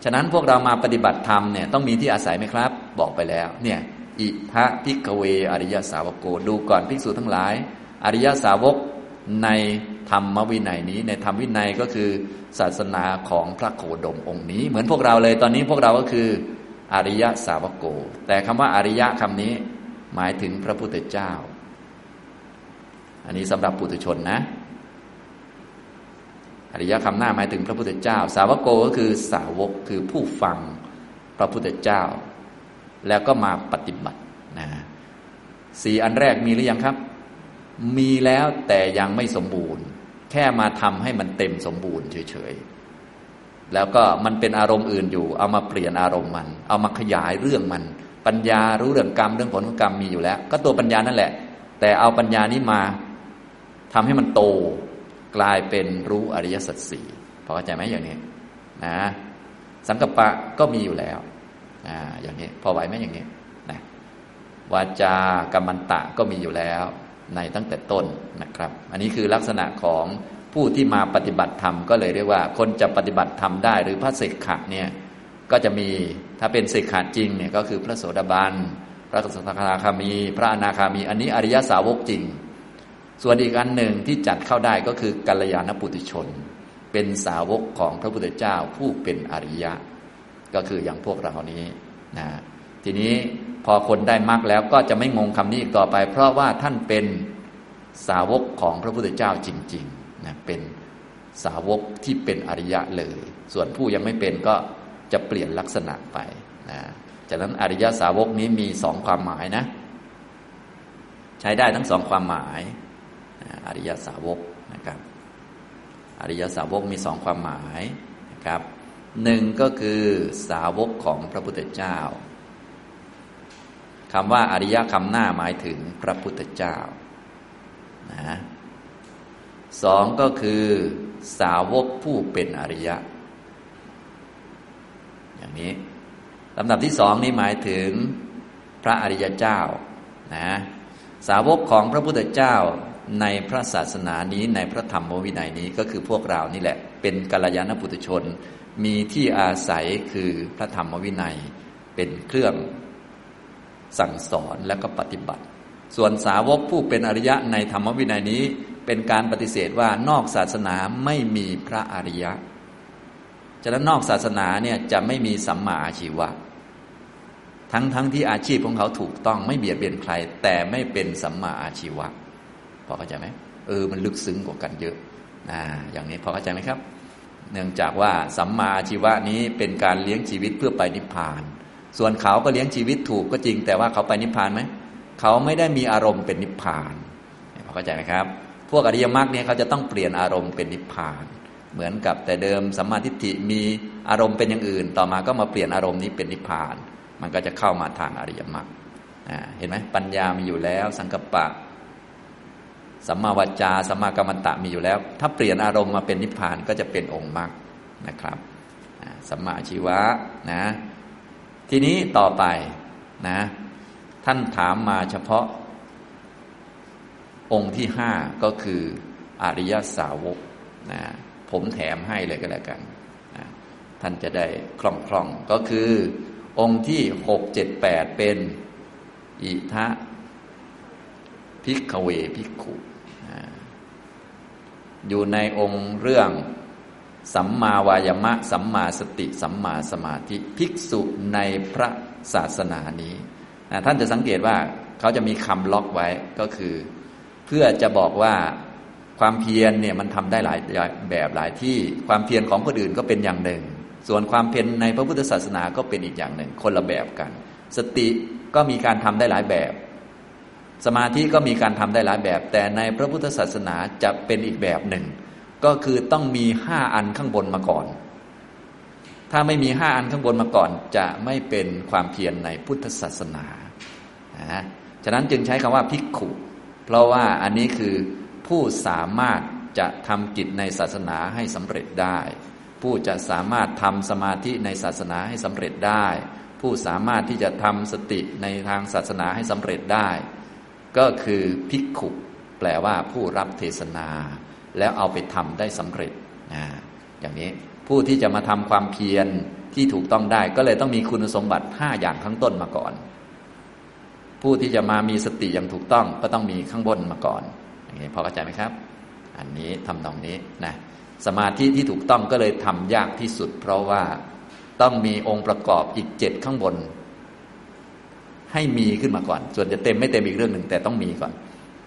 ฉะนั้นพวกเรามาปฏิบัติธรรมเนี่ยต้องมีที่อาศัยไหมครับ บอกไปแล้ว เนี่ย อิธะ ภิกขะเว อริยสาวโก ดูก่อนภิกษุทั้งหลาย อริยสาวกในธรรมวินัยนี้ ในธรรมวินัยก็คือศาสนาของพระโคดมองค์นี้ เหมือนพวกเราเลยตอนนี้พวกเราก็คือ อริยสาวกโก แต่คำว่าอริยะคำนี้หมายถึงพระพุทธเจ้า อันนี้สำหรับปุถุชนนะ อริยะคำหน้าหมายถึงพระพุทธเจ้า สาวกโกก็คือสาวกคือผู้ฟังพระพุทธเจ้า แล้วก็มาปฏิบัตินะสี่อันแรกมีหรือยังครับ มีแล้วแต่ยังไม่สมบูรณ์ แค่มาทำให้มันเต็มสมบูรณ์เฉยๆ แล้วก็มันเป็นอารมณ์อื่นอยู่ เอามาเปลี่ยนอารมณ์มัน เอามาขยายเรื่องมัน ปัญญารู้เรื่องกรรมเรื่องผลของกรรมมีอยู่แล้ว ก็ตัวปัญญานั่นแหละ แต่เอาปัญญานี้มาทำให้มันโตกลายเป็นรู้อริยสัจสี่พอเข้าใจไหมอย่างนี้นะสังกปะก็มีอยู่แล้วนะอย่างนี้พอไหวไหมอย่างนี้นะวาจากรรมันตะก็มีอยู่แล้ว ในตั้งแต่ต้นนะครับ อันนี้คือลักษณะของ ผู้ที่มาปฏิบัติธรรมก็เลยเรียกว่า คนจะปฏิบัติธรรมได้ หรือพระเสกขะเนี่ยก็จะมีถ้าเป็นเสกขาจริงเนี่ยก็คือพระโสดาบันพระสกทาคามี พระอนาคามี อันนี้อริยสาวกจริง ส่วนอีกอันหนึ่งที่จัดเข้าได้ก็คือกัลยาณปุถุชน เป็นสาวกของพระพุทธเจ้าผู้เป็นอริยะ ก็คืออย่างพวกเรานี้นะทีนี้พอคนได้มากแล้วก็จะไม่งงคำนี้อีกต่อไป เพราะว่าท่านเป็นสาวกของพระพุทธเจ้าจริง ๆ นะเป็นสาวกที่เป็นอริยะเลย ส่วนผู้ยังไม่เป็นก็จะเปลี่ยนลักษณะไปนะจากนั้นอริยสาวกนี้มีสองความหมายนะ ใช้ได้ทั้งสองความหมายอริยสาวกนะครับ อริยสาวกมีสองความหมายนะครับหนึ่งก็คือสาวกของพระพุทธเจ้าคำว่าอริยคำหน้าหมายถึงพระพุทธเจ้านะ สองก็คือสาวกผู้เป็นอริยะ อย่างนี้ลำดับที่สองนี้หมายถึงพระอริยเจ้านะสาวกของพระพุทธเจ้าในพระศาสนานี้ในพระธรรมวินัยนี้ก็คือพวกเรานี่แหละ เป็นกัลยาณปุถุชน มีที่อาศัยคือพระธรรมวินัย เป็นเครื่องสั่งสอนและก็ปฏิบัติ ส่วนสาวกผู้เป็นอริยะในธรรมวินัยนี้ เป็นการปฏิเสธว่านอกศาสนาไม่มีพระอริยะ ฉะนั้นนอกศาสนาเนี่ยจะไม่มีสัมมาอาชีวะ ทั้งทั้งที่อาชีพของเขาถูกต้องไม่เบียดเบียนใคร แต่ไม่เป็นสัมมาอาชีวะ พอเข้าใจไหมเออ มันลึกซึ้งกว่ากันเยอะนะอย่างนี้พอเข้าใจไหมครับ เนื่องจากว่าสัมมาอาชีวะนี้เป็นการเลี้ยงชีวิตเพื่อไปนิพพาน ส่วนเขาก็เลี้ยงชีวิตถูกก็จริง แต่ว่าเขาไปนิพพานไหม เขาไม่ได้มีอารมณ์เป็นนิพพานเข้าใจไหมครับ พวกอริยมรรคเนี่ยเขาจะต้องเปลี่ยนอารมณ์เป็นนิพพาน เหมือนกับแต่เดิมสัมมาทิฏฐิมีอารมณ์เป็นอย่างอื่น ต่อมาก็มาเปลี่ยนอารมณ์นี้เป็นนิพพาน มันก็จะเข้ามาทางอริยมรรคเห็นไหมปัญญามีอยู่แล้ว สังกัปปะสัมมาวจาสัมมากรรมตะมีอยู่แล้ว ถ้าเปลี่ยนอารมณ์มาเป็นนิพพานก็จะเป็นองค์มรรคนะครับสัมมาชีวะนะทีนี้ต่อไปนะท่านถามมาเฉพาะ องค์ที่ห้าก็คืออริยสาวกนะผมแถมให้เลยก็แล้วกันนะท่านจะได้คล่องคล่องก็คือองค์ที่หกเจ็ดแปดเป็นอิทะพิกเวพิกขุนะอยู่ในองค์เรื่องสัมมาวายมะ สัมมาสติ สัมมาสมาธิภิกษุในพระศาสนานี้นะท่านจะสังเกตว่าเขาจะมีคำล็อกไว้ก็คือ พื่อจะบอกว่าความเพียรเนี่ยมันทำได้หลายแบบหลายที่ความเพียรของคนอื่นก็เป็นอย่างหนึ่ง ส่วนความเพียรในพระพุทธศาสนาก็เป็นอีกอย่างหนึ่ง คนละแบบกัน สติก็มีการทำได้หลายแบบ สมาธิก็มีการทำได้หลายแบบ แต่ในพระพุทธศาสนาจะเป็นอีกแบบหนึ่ง ก็คือต้องมีห้าอันข้างบนมาก่อน ถ้าไม่มีห้าอันข้างบนมาก่อน จะไม่เป็นความเพียรในพุทธศาสนานะฉะนั้นจึงใช้คำว่าภิกขุ เพราะว่าอันนี้คือผู้สามารถจะทำกิจในศาสนาให้สำเร็จได้ ผู้จะสามารถทำสมาธิในศาสนาให้สำเร็จได้ ผู้สามารถที่จะทำสติในทางศาสนาให้สำเร็จได้ ก็คือภิกขุ แปลว่าผู้รับเทศนา แล้วเอาไปทำได้สำเร็จนะอย่างนี้ผู้ที่จะมาทำความเพียรที่ถูกต้องได้ ก็เลยต้องมีคุณสมบัติห้าอย่างข้างต้นมาก่อน ผู้ที่จะมามีสติอย่างถูกต้องก็ต้องมีข้างบนมาก่อนอย่างนี้พอเข้าใจไหมครับ อันนี้ทำตรงนี้นะสมาธิที่ถูกต้องก็เลยทำยากที่สุด เพราะว่าต้องมีองค์ประกอบอีกเจ็ดข้างบน ให้มีขึ้นมาก่อน ส่วนจะเต็มไม่เต็มอีกเรื่องหนึ่งแต่ต้องมีก่อน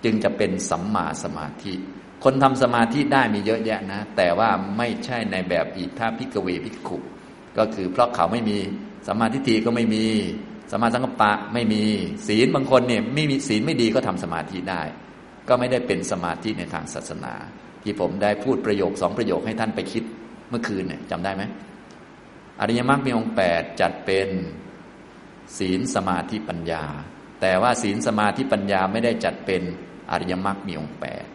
จึงจะเป็นสัมมาสมาธิ คนทำสมาธิได้มีเยอะแยะนะ แต่ว่าไม่ใช่ในแบบอิทธาพิกเวพิกขุก็คือเพราะเขาไม่มีสัมมาทิฏฐิก็ไม่มี สมาสังกปะไม่มีศีลบางคนเนี่ยไม่มีศีลไม่ดีก็ทำสมาธิได้ ก็ไม่ได้เป็นสมาธิในทางศาสนา ที่ผมได้พูดประโยคสองประโยคให้ท่านไปคิดเมื่อคืนเนี่ยจำได้ไหมอริยมรรคมีองค์แปดจัดเป็นศีลสมาธิปัญญา แต่ว่าศีลสมาธิปัญญาไม่ได้จัดเป็นอริยมรรคมีองค์แปด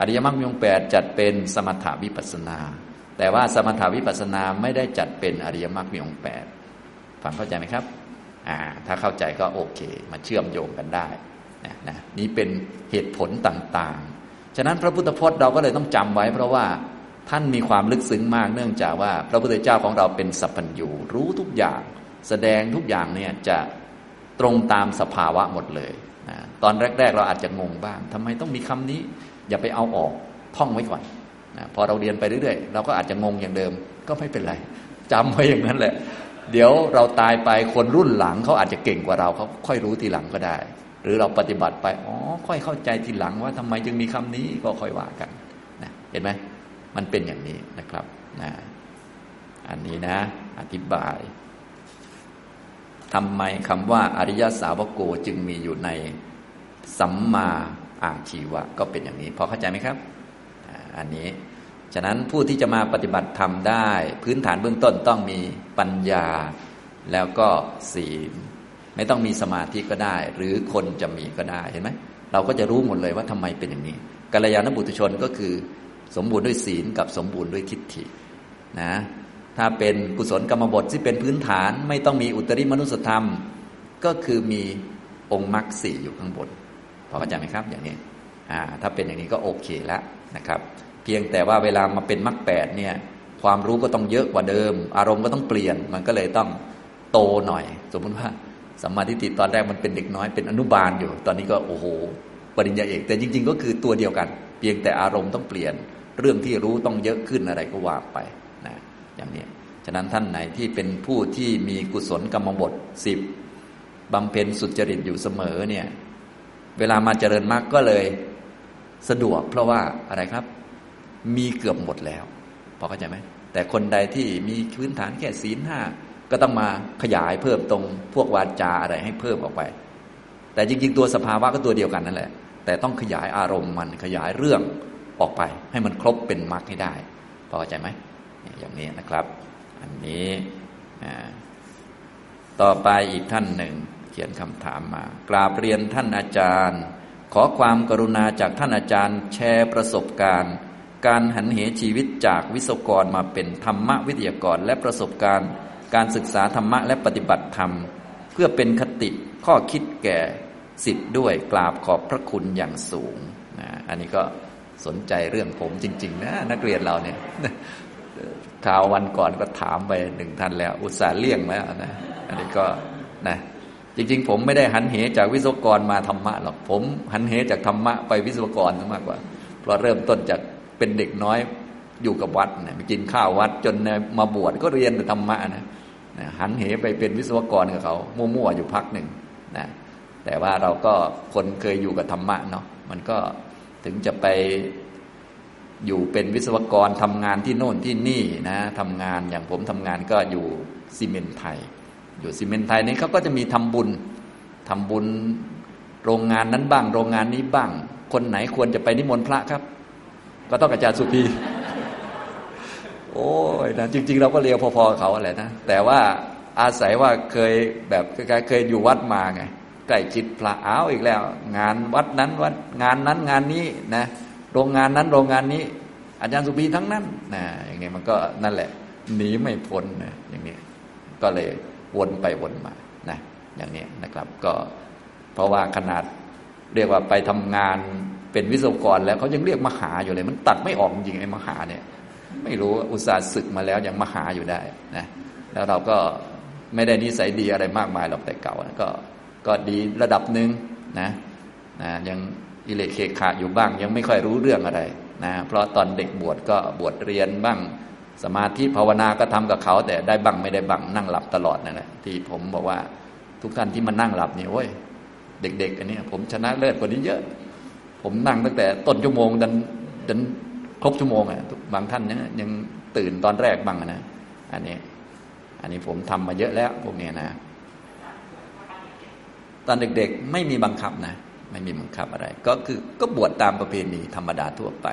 อริยมรรคมีองค์แปดจัดเป็นสมถาวิปัสนา แต่ว่าสมถาวิปัสนาไม่ได้จัดเป็นอริยมรรคมีองค์แปดฟังเข้าใจไหมครับ ถ้าเข้าใจก็โอเค มาเชื่อมโยงกันได้นะนะนี่เป็นเหตุผลต่างๆ ฉะนั้นพระพุทธพจน์เราก็เลยต้องจำไว้ เพราะว่าท่านมีความลึกซึ้งมากเนื่องจากว่า พระพุทธเจ้าของเราเป็นสัพพัญญูรู้ทุกอย่าง แสดงทุกอย่างเนี่ยจะตรงตามสภาวะหมดเลยนะตอนแรก ๆ เราอาจจะงงบ้างทำไมต้องมีคำนี้ อย่าไปเอาออกท่องไว้ก่อนนะพอเราเรียนไปเรื่อยๆ เราก็อาจจะงงอย่างเดิม ก็ไม่เป็นไรจำไว้อย่างนั้นแหละ เดี๋ยวเราตายไปคนรุ่นหลังเขาอาจจะเก่งกว่าเราเขาค่อยรู้ทีหลังก็ได้ หรือเราปฏิบัติไปอ๋อค่อยเข้าใจทีหลังว่าทำไมจึงมีคำนี้ก็ค่อยว่ากันนะเห็นไหมมันเป็นอย่างนี้นะครับนะอันนี้นะ อธิบายทำไมคำว่าอริยสาวกโกจึงมีอยู่ในสัมมาอาชีวะ ก็เป็นอย่างนี้ พอเข้าใจไหมครับ อันนี้ ฉะนั้นผู้ที่จะมาปฏิบัติธรรมได้ พื้นฐานเบื้องต้นต้องมีปัญญา แล้วก็ศีล ไม่ต้องมีสมาธิก็ได้ หรือคนจะมีก็ได้เห็นไหมเราก็จะรู้หมดเลยว่าทำไมเป็นอย่างนี้กัลยาณบุตรชนก็คือ สมบูรณ์ด้วยศีลกับสมบูรณ์ด้วยทิฏฐินะถ้าเป็นกุศลกรรมบทที่เป็นพื้นฐานไม่ต้องมีอุตริมนุสธรรม ก็คือมีองค์มรรคสี่อยู่ข้างบนพอเข้าใจไหมครับ อย่างนี้อ่าถ้าเป็นอย่างนี้ก็โอเคแล้วนะครับ เพียงแต่ว่าเวลามาเป็นมรรคแปดเนี่ยความรู้ก็ต้องเยอะกว่าเดิม อารมณ์ก็ต้องเปลี่ยนมันก็เลยต้องโตหน่อย สมมติว่าสัมมาทิฏฐิตอนแรกมันเป็นเด็กน้อยเป็นอนุบาลอยู่ ตอนนี้ก็โอ้โห ปริญญาเอกแต่จริง ๆ ก็คือตัวเดียวกัน เพียงแต่อารมณ์ต้องเปลี่ยน เรื่องที่รู้ต้องเยอะขึ้นอะไรก็ว่าไปนะอย่างนี้ฉะนั้นท่านไหนที่เป็นผู้ที่มีกุศลกรรมบทสิบบำเพ็ญสุจริตอยู่เสมอเนี่ยเวลามาเจริญมากก็เลยสะดวกเพราะว่าอะไรครับ มีเกือบหมดแล้ว พอเข้าใจไหมแต่คนใดที่มีพื้นฐานแค่ศีลห้าก็ต้องมาขยายเพิ่มตรงพวกวาจาอะไรให้เพิ่มออกไป แต่จริง ๆ ตัวสภาวะก็ตัวเดียวกันนั่นแหละ แต่ต้องขยายอารมณ์มันขยายเรื่องออกไป ให้มันครบเป็นมรรคให้ได้พอใจไหมอย่างนี้นะครับ อันนี้ต่อไปอีกท่านหนึ่ง เขียนคำถามมา กราบเรียนท่านอาจารย์ ขอความกรุณาจากท่านอาจารย์ แชร์ประสบการณ์ การหันเหชีวิตจากวิศวกรมาเป็นธรรมวิทยากร และประสบการณ์ การศึกษาธรรมะและปฏิบัติธรรม เพื่อเป็นคติข้อคิดแก่สิทธิ์ด้วยกราบขอบพระคุณอย่างสูงนะอันนี้ก็สนใจเรื่องผมจริง ๆ นะ นักเรียนเราเนี่ยข่าววันก่อนก็ถามไปหนึ่งท่านแล้ว อุตส่าห์เลี่ยงแล้วนะอันนี้ก็นะจริง ๆ ผมไม่ได้หันเหจากวิศวกรมาธรรมะหรอกผมหันเหจากธรรมะไปวิศวกรมากกว่าเพราะเริ่มต้นจาก เป็นเด็กน้อยอยู่กับวัดเนี่ยไปกินข้าววัดจนมาบวชก็เรียนธรรมะนะหันเหไปเป็นวิศวกรกับเขามั่วๆอยู่พักหนึ่งนะแต่ว่าเราก็คนเคยอยู่กับธรรมะเนาะมันก็ถึงจะไปอยู่เป็นวิศวกรทำงานที่โน่นที่นี่นะทำงานอย่างผมทำงานก็อยู่ซีเมนไทย อยู่ซีเมนไทยนี้เขาก็จะมีทำบุญทำบุญโรงงานนั้นบ้าง โรงงานนี้บ้าง คนไหนควรจะไปนิมนต์พระครับ ก็ต้องอาจารย์สุพีโอ้ยนะจริง ๆ เราก็เรียวพอๆเขาแหละนะแต่ว่าอาศัยว่าเคยแบบเคยอยู่วัดมาไงใกล้จิตพระอ้าวอีกแล้ว งานวัดนั้นวัดงานนั้นงานนี้นะโรงงานนั้นโรงงานนี้ อาจารย์สุบีทั้งนั้นนะอย่างเงี้ยมันก็นั่นแหละหนีไม่พ้นนะอย่างนี้ก็เลยวนไปวนมานะอย่างนี้นะครับ ก็เพราะว่าขนาดเรียกว่าไปทำงาน เป็นวิศวกรแล้วเขายังเรียกมหาอยู่เลย มันตัดไม่ออกจริงไอ้มหาเนี่ย ไม่รู้อุตส่าห์ศึกมาแล้วยังมหาอยู่ได้นะแล้วเราก็ไม่ได้นิสัยดีอะไรมากมายหรอกแต่เก่าก็ก็ดีระดับหนึ่งนะนะยังอิเลเคขาอยู่บ้าง ยังไม่ค่อยรู้เรื่องอะไรนะเพราะตอนเด็กบวชก็บวชเรียนบ้างสมาธิภาวนาก็ทำกับเขาแต่ได้บ้างไม่ได้บ้างนั่งหลับตลอดนั่นแหละที่ผมบอกว่าทุกท่านที่มานั่งหลับนี่โอ้ยเด็ก ๆ อันนี้ผมชนะเลิศกว่านี้เยอะ ผมนั่งตั้งแต่ต้นชั่วโมงดันดันครบชั่วโมงอะบางท่านยังยังตื่นตอนแรกบ้างนะอันนี้ อันนี้ผมทำมาเยอะแล้วพวกนี้นะ ตอนเด็กๆไม่มีบังคับนะ ไม่มีบังคับอะไร ก็คือก็บวชตามประเพณีธรรมดาทั่วไป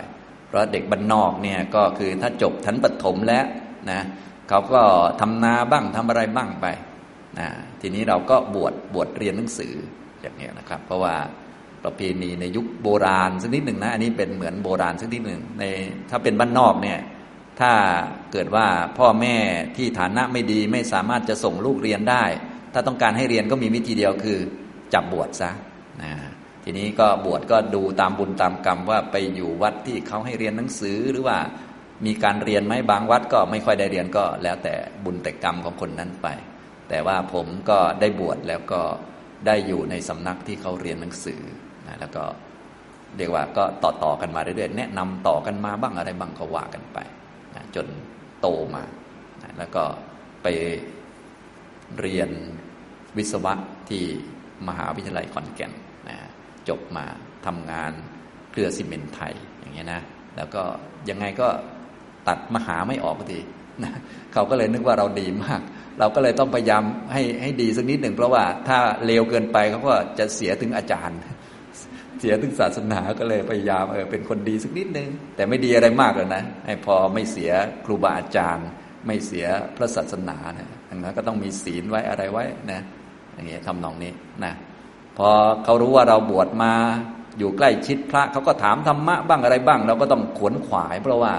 เพราะเด็กบ้านนอกเนี่ยก็คือถ้าจบทันปฐมแล้วนะเขาก็ทำนาบ้างทำอะไรบ้างไปนะทีนี้เราก็บวชบวชเรียนหนังสืออย่างนี้นะครับ เพราะว่า ประเพณีในยุคโบราณสักนิดหนึ่งนะอันนี้เป็นเหมือนโบราณสักนิดหนึ่งในถ้าเป็นบ้านนอกเนี่ยถ้าเกิดว่าพ่อแม่ที่ฐานะไม่ดีไม่สามารถจะส่งลูกเรียนได้ ถ้าต้องการให้เรียนก็มีวิธีเดียวคือจับบวชซะนะทีนี้ก็บวชก็ดูตามบุญตามกรรมว่าไปอยู่วัดที่เขาให้เรียนหนังสือหรือว่ามีการเรียนไหมบางวัดก็ไม่ค่อยได้เรียนก็แล้วแต่บุญแต่กรรมของคนนั้นไป แต่ว่าผมก็ได้บวชแล้วก็ได้อยู่ในสำนักที่เขาเรียนหนังสือ แล้วก็เรียกว่าก็ต่อต่อกันมาเรื่อยๆแนะนำต่อกันมาบ้างอะไรบ้างก็ว่ากันไปนะจนโตมานะแล้วก็ไปเรียนวิศวะที่มหาวิทยาลัยขอนแก่นนะจบมาทำงานเครือซีเมนต์ไทยอย่างเงี้ยนะแล้วก็ยังไงก็ตัดมหาไม่ออกทีนะเขาก็เลยนึกว่าเราดีมาก เราก็เลยต้องพยายามให้ให้ดีสักนิดหนึ่งเพราะว่าถ้าเลวเกินไปเขาก็จะเสียถึงอาจารย์ เสียถึงศาสนาก็เลยพยายามเออเป็นคนดีสักนิดนึง แต่ไม่ดีอะไรมากเลยนะให้พอไม่เสียครูบาอาจารย์ ไม่เสียพระศาสนานะดังนั้นก็ต้องมีศีลไว้อะไรไว้นะอย่างเงี้ยทำนองนี้นะพอเขารู้ว่าเราบวชมาอยู่ใกล้ชิดพระเขาก็ถามธรรมะบ้างอะไรบ้าง เราก็ต้องขวนขวาย เพราะว่า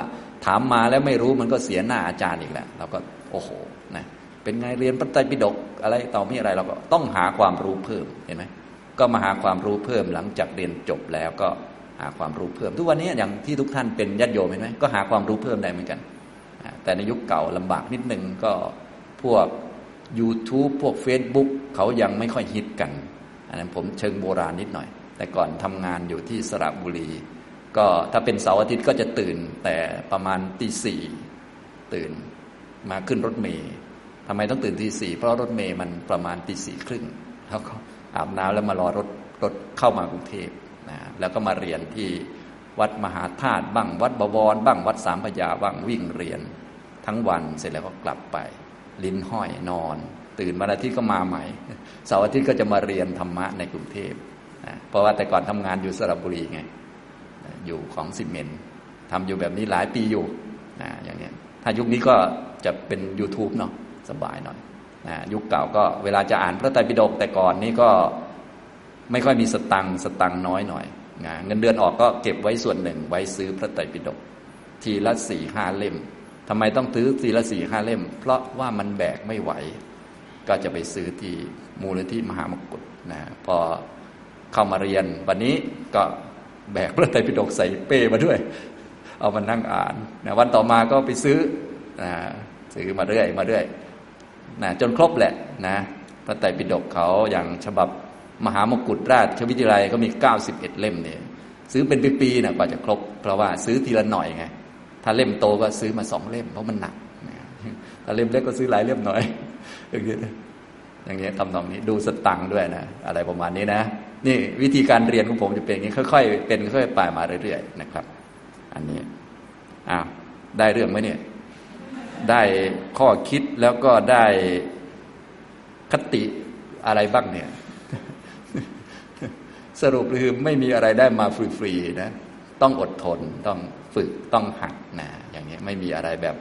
ถามมาแล้วไม่รู้มันก็เสียหน้าอาจารย์อีกแล้วเราก็โอ้โหนะเป็นไงเรียนพระไตรปิฎกอะไรต่อมีอะไรเราก็ต้องหาความรู้เพิ่มเห็นไหม ก็มาหาความรู้เพิ่มหลังจากเรียนจบแล้วก็หาความรู้เพิ่ม ทุกวันนี้อย่างที่ทุกท่านเป็นญาติโยมเห็นไหมก็หาความรู้เพิ่มได้เหมือนกัน แต่ในยุคเก่าลำบากนิดนึงก็พวก YouTube พวก Facebook เขายังไม่ค่อยฮิตกัน อันนั้นผมเชิงโบราณนิดหน่อย แต่ก่อนทำงานอยู่ที่สระบุรี ก็ถ้าเป็นเสาร์อาทิตย์ก็จะตื่นแต่ประมาณตีสี่ตื่นมาขึ้นรถเมย์ทำไมต้องตื่นตีสี่เพราะรถเมย์มันประมาณตีสี่ครึ่งแล้วก็ อาบน้ำแล้วมารอรถรถเข้ามากรุงเทพนะแล้วก็มาเรียนที่วัดมหาธาตุบ้างวัดบวรบ้างวัดสามพยาบ้างวิ่งเรียน ทั้งวันเสร็จแล้วก็กลับไป ลิ้นห้อยนอน ตื่นวันอาทิตย์ก็มาใหม่เสาร์อาทิตย์ก็จะมาเรียนธรรมะในกรุงเทพนะเพราะว่าแต่ก่อนทำงานอยู่สระบุรีไงอยู่ของสิเมนทำอยู่แบบนี้หลายปีอยู่นะอย่างเนี้ยถ้ายุคนี้ก็จะเป็น YouTube เนาะสบายหน่อย ยุคเก่าก็เวลาจะอ่านพระไตรปิฎกแต่ก่อนนี่ก็ไม่ค่อยมีสตังสตังน้อยหน่อยนะเงินเดือนออกก็เก็บไว้ส่วนหนึ่ง ไว้ซื้อพระไตรปิฎกทีละสี่ห้าเล่มทำไมต้องซื้อทีละสี่ห้าเล่ม เพราะว่ามันแบกไม่ไหว ก็จะไปซื้อที่มูลที่มหามกุฏนะพอเข้ามาเรียนวันนี้ก็แบกพระไตรปิฎกใส่เป้มาด้วย เอามานั่งอ่านนะวันต่อมาก็ไปซื้อนะซื้อมาเรื่อยมาเรื่อย นะจนครบแหละนะพระไตรปิฎกเขาอย่างฉบับมหามกุฏราชวิทยาลัยก็มี 91 เล่มเนี่ยซื้อเป็นปีๆนะกว่าจะครบ เพราะว่าซื้อทีละหน่อยไง ถ้าเล่มโตก็ซื้อมาสองเล่ม เพราะมันหนักถ้าเล่มเล็กก็ซื้อหลายเล่มหน่อย อย่างเงี้ยอย่างเงี้ยทำนองนี้ดูสตังค์ด้วยนะ อะไรประมาณนี้นะ นี่วิธีการเรียนของผมจะเป็นอย่างนี้ค่อยๆเป็นค่อยๆไปมาเรื่อยๆนะครับ อันนี้อ้าวได้เรื่องไหมเนี่ย ได้ข้อคิดแล้วก็ได้คติอะไรบ้างเนี่ย สรุปคือไม่มีอะไรได้มาฟรีๆนะ ต้องอดทนต้องฝึกต้องหัดนะอย่างนี้ไม่มีอะไรแบบ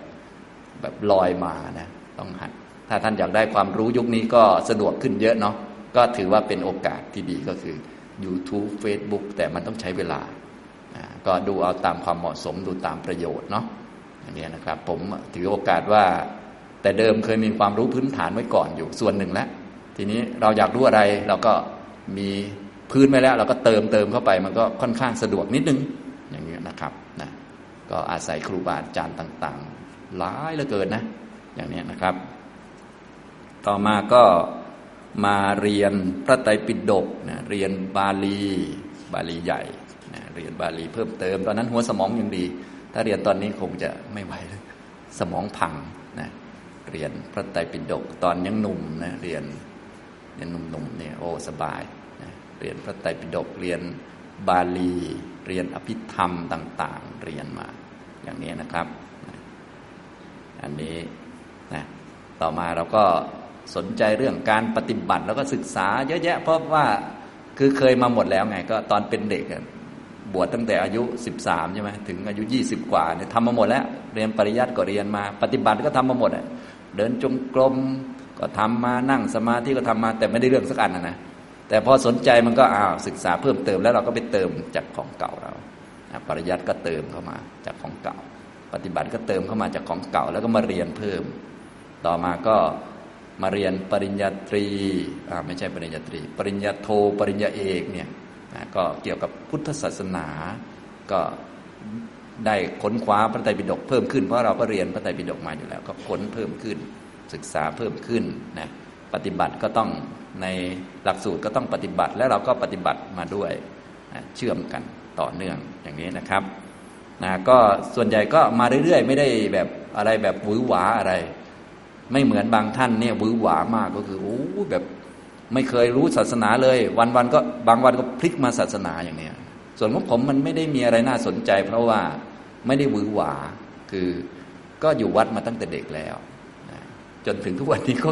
แบบลอยมานะ ต้องหัด ถ้าท่านอยากได้ความรู้ยุคนี้ก็สะดวกขึ้นเยอะเนาะก็ถือว่าเป็นโอกาสที่ดีก็คือ YouTube Facebook แต่มันต้องใช้เวลา ก็ดูเอาตามความเหมาะสมดูตามประโยชน์เนาะ อย่างนี้นะครับ ผมถือโอกาสว่า แต่เดิมเคยมีความรู้พื้นฐานไว้ก่อนอยู่ส่วนหนึ่งแล้วทีนี้เราอยากรู้อะไรเราก็มีพื้นไว้แล้ว เราก็เติมเติมเข้าไป มันก็ค่อนข้างสะดวกนิดนึงอย่างนี้นะครับนะก็อาศัยครูบาอาจารย์ต่างๆ หลายเหลือเกินนะ อย่างนี้นะครับ ต่อมาก็มาเรียนพระไตรปิฎกนะเรียนบาลี บาลีใหญ่นะเรียนบาลีเพิ่มเติม ตอนนั้นหัวสมองยังดี ถ้าเรียนตอนนี้คงจะไม่ไหวเลยสมองพังนะเรียนพระไตรปิฎกตอนยังหนุ่มนะเรียนเรียนหนุ่มๆเนี่ยโอ้สบายนะเรียนพระไตรปิฎกเรียนบาลี เรียนอภิธรรมต่าง ๆ เรียนมาอย่างนี้นะครับอันนี้นะต่อมาเราก็สนใจเรื่องการปฏิบัติแล้วก็ศึกษาเยอะแยะ เพราะว่าคือเคยมาหมดแล้วไง ก็ตอนเป็นเด็ก บวชตั้งแต่อายุ 13ใช่ไหมถึงอายุ 20 กว่าเนี่ยทำมาหมดแล้ว เรียนปริยัติก็เรียนมา ปฏิบัติก็ทำมาหมดเดินจงกรมก็ทำมานั่งสมาธิก็ทำมาแต่ไม่ได้เรื่องสักอันนะนะแต่พอสนใจมันก็อ้าวศึกษาเพิ่มเติมแล้วเราก็ไปเติมจากของเก่าเราปริยัติก็เติมเข้ามาจากของเก่า ปฏิบัติก็เติมเข้ามาจากของเก่า แล้วก็มาเรียนเพิ่ม ต่อมาก็มาเรียนปริญญาตรีไม่ใช่ปริญญาตรี ปริญญาโท ปริญญาเอกเนี่ย ก็เกี่ยวกับพุทธศาสนาก็ได้ค้นคว้าพระไตรปิฎกเพิ่มขึ้นเพราะเราก็เรียนพระไตรปิฎกมาอยู่แล้ว ก็ค้นเพิ่มขึ้น ศึกษาเพิ่มขึ้นนะปฏิบัติก็ต้องในหลักสูตรก็ต้องปฏิบัติ และเราก็ปฏิบัติมาด้วยนะเชื่อมกันต่อเนื่องอย่างนี้นะครับนะก็ส่วนใหญ่ก็มาเรื่อยๆ ไม่ได้แบบอะไรแบบหวือหวาอะไร ไม่เหมือนบางท่านเนี่ยวือหวามากก็คือโอ้แบบ ไม่เคยรู้ศาสนาเลย วันๆก็บางวันก็พลิกมาศาสนาอย่างเนี้ย ส่วนของผมมันไม่ได้มีอะไรน่าสนใจ เพราะว่าไม่ได้วือหวาคือก็อยู่วัดมาตั้งแต่เด็กแล้วจนถึงทุกวันนี้ก็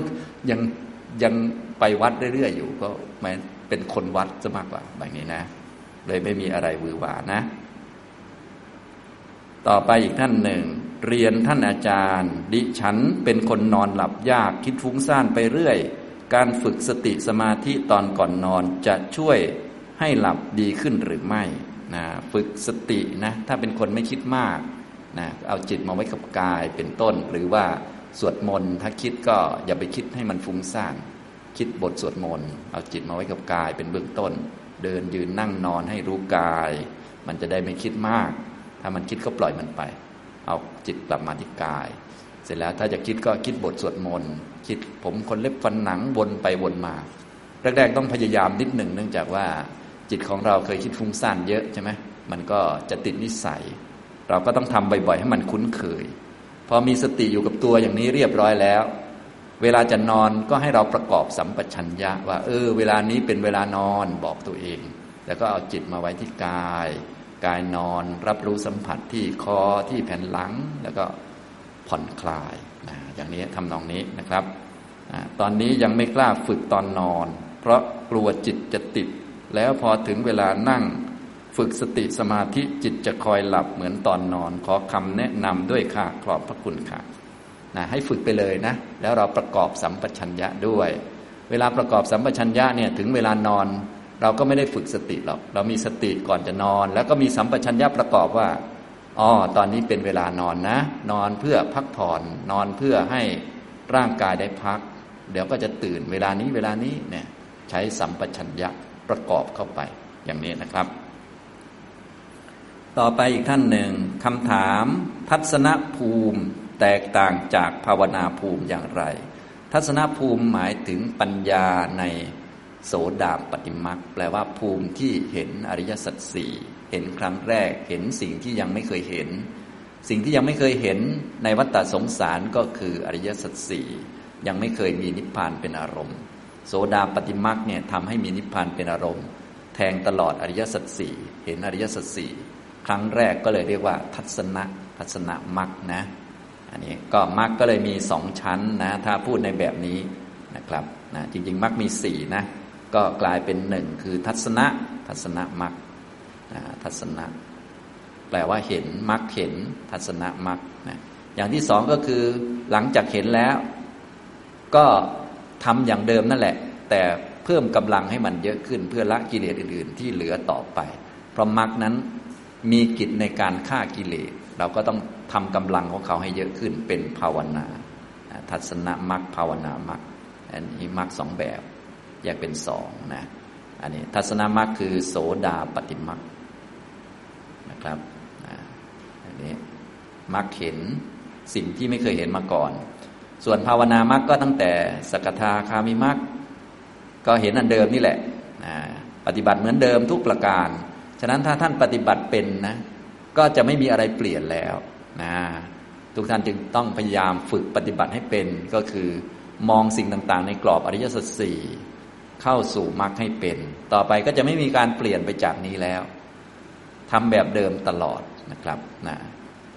ยังยังไปวัดเรื่อยๆอยู่ ก็หมเป็นคนวัดซะมากกว่าแบบนี้นะ เลยไม่มีอะไรวือหวานะ ต่อไปอีกท่านหนึ่ง เรียนท่านอาจารย์ ดิฉันเป็นคนนอนหลับยากคิดฟุ้งซ่านไปเรื่อย การฝึกสติสมาธิตอนก่อนนอนจะช่วยให้หลับดีขึ้นหรือไม่นะฝึกสตินะถ้าเป็นคนไม่คิดมากนะเอาจิตมาไว้กับกายเป็นต้น หรือว่าสวดมนต์ถ้าคิดก็อย่าไปคิดให้มันฟุ้งซ่านคิดบทสวดมนต์เอาจิตมาไว้กับกายเป็นเบื้องต้น เดินยืนนั่งนอนให้รู้กาย มันจะได้ไม่คิดมาก ถ้ามันคิดก็ปล่อยมันไป เอาจิตกลับมาที่กาย เสร็จแล้วถ้าจะคิดก็คิดบทสวดมนต์คิดผมคนเล็บฟันหนังวนไปวนมา แรกๆต้องพยายามนิดหนึ่งเนื่องจากว่าจิตของเราเคยคิดฟุ้งซ่านเยอะใช่ไหมมันก็จะติดนิสัย เราก็ต้องทำบ่อยๆ ให้มันคุ้นเคย พอมีสติอยู่กับตัวอย่างนี้เรียบร้อยแล้ว เวลาจะนอนก็ให้เราประกอบสัมปชัญญะว่า เออ เวลานี้เป็นเวลานอนบอกตัวเอง แล้วก็เอาจิตมาไว้ที่กาย กายนอน รับรู้สัมผัสที่คอที่แผ่นหลัง แล้วก็ ผ่อนคลายนะอย่างนี้ทำนองนี้นะครับตอนนี้ยังไม่กล้าฝึกตอนนอน เพราะกลัวจิตจะติด แล้วพอถึงเวลานั่งฝึกสติสมาธิจิตจะคอยหลับเหมือนตอนนอน ขอคำแนะนำด้วยค่ะขอบพระคุณค่ะนะให้ฝึกไปเลยนะ แล้วเราประกอบสัมปชัญญะด้วย เวลาประกอบสัมปชัญญะเนี่ยถึงเวลานอน เราก็ไม่ได้ฝึกสติหรอก เรามีสติก่อนจะนอน แล้วก็มีสัมปชัญญะประกอบว่า อ๋อตอนนี้เป็นเวลานอนนะ นอนเพื่อพักผ่อน นอนเพื่อให้ร่างกายได้พัก เดี๋ยวก็จะตื่นเวลานี้เวลานี้เนี่ยใช้สัมปชัญญะประกอบเข้าไปอย่างนี้นะครับ ต่อไปอีกท่านหนึ่งคำถามทัศนภูมิแตกต่างจากภาวนาภูมิอย่างไร ทัศนภูมิหมายถึงปัญญาในโสดาปฏิมักแปลว่าภูมิที่เห็นอริยสัจสี่ เห็นครั้งแรกเห็นสิ่งที่ยังไม่เคยเห็น สิ่งที่ยังไม่เคยเห็นในวัฏฏสงสารก็คืออริยสัจสี่ยังไม่เคยมีนิพพานเป็นอารมณ์ โสดาปฏิมักเนี่ยทำให้มีนิพพานเป็นอารมณ์ แทงตลอดอริยสัจสี่เห็นอริยสัจสี่ครั้งแรกก็เลยเรียกว่าทัศนะทัศนมักนะ อันนี้ก็มักก็เลยมีสองชั้นนะ ถ้าพูดในแบบนี้นะครับนะจริงๆมักมีสี่นะ ก็กลายเป็นหนึ่งคือทัศนะทัศนะมัก ทัศนะ แปลว่าเห็นมักเห็นทัศนะมักนะอย่างที่สองก็คือหลังจากเห็นแล้ว ก็ทำอย่างเดิมนั่นแหละ แต่เพิ่มกำลังให้มันเยอะขึ้นเพื่อละกิเลสอื่น ๆ ที่เหลือต่อไป เพราะมักนั้นมีกิจในการฆ่ากิเลส เราก็ต้องทำกำลังของเขาให้เยอะขึ้นเป็นภาวนาทัศนมักภาวนามักอันนี้มักสองแบบแยกเป็นสองนะอันนี้ทัศนมักคือโสดาปฏิมัก นะครับอันนี้มักเห็นสิ่งที่ไม่เคยเห็นมาก่อน ส่วนภาวนามักก็ตั้งแต่สกทาคามิมักก็เห็นอันเดิมนี่แหละปฏิบัติเหมือนเดิมทุกประการ ฉะนั้นถ้าท่านปฏิบัติเป็นนะก็จะไม่มีอะไรเปลี่ยนแล้วนะทุกท่านจึงต้องพยายามฝึกปฏิบัติให้เป็นก็คือมองสิ่งต่างๆ ในกรอบอริยสัจสี่เข้าสู่มรรคให้เป็น ต่อไปก็จะไม่มีการเปลี่ยนไปจากนี้แล้ว ทำแบบเดิมตลอดนะครับนะ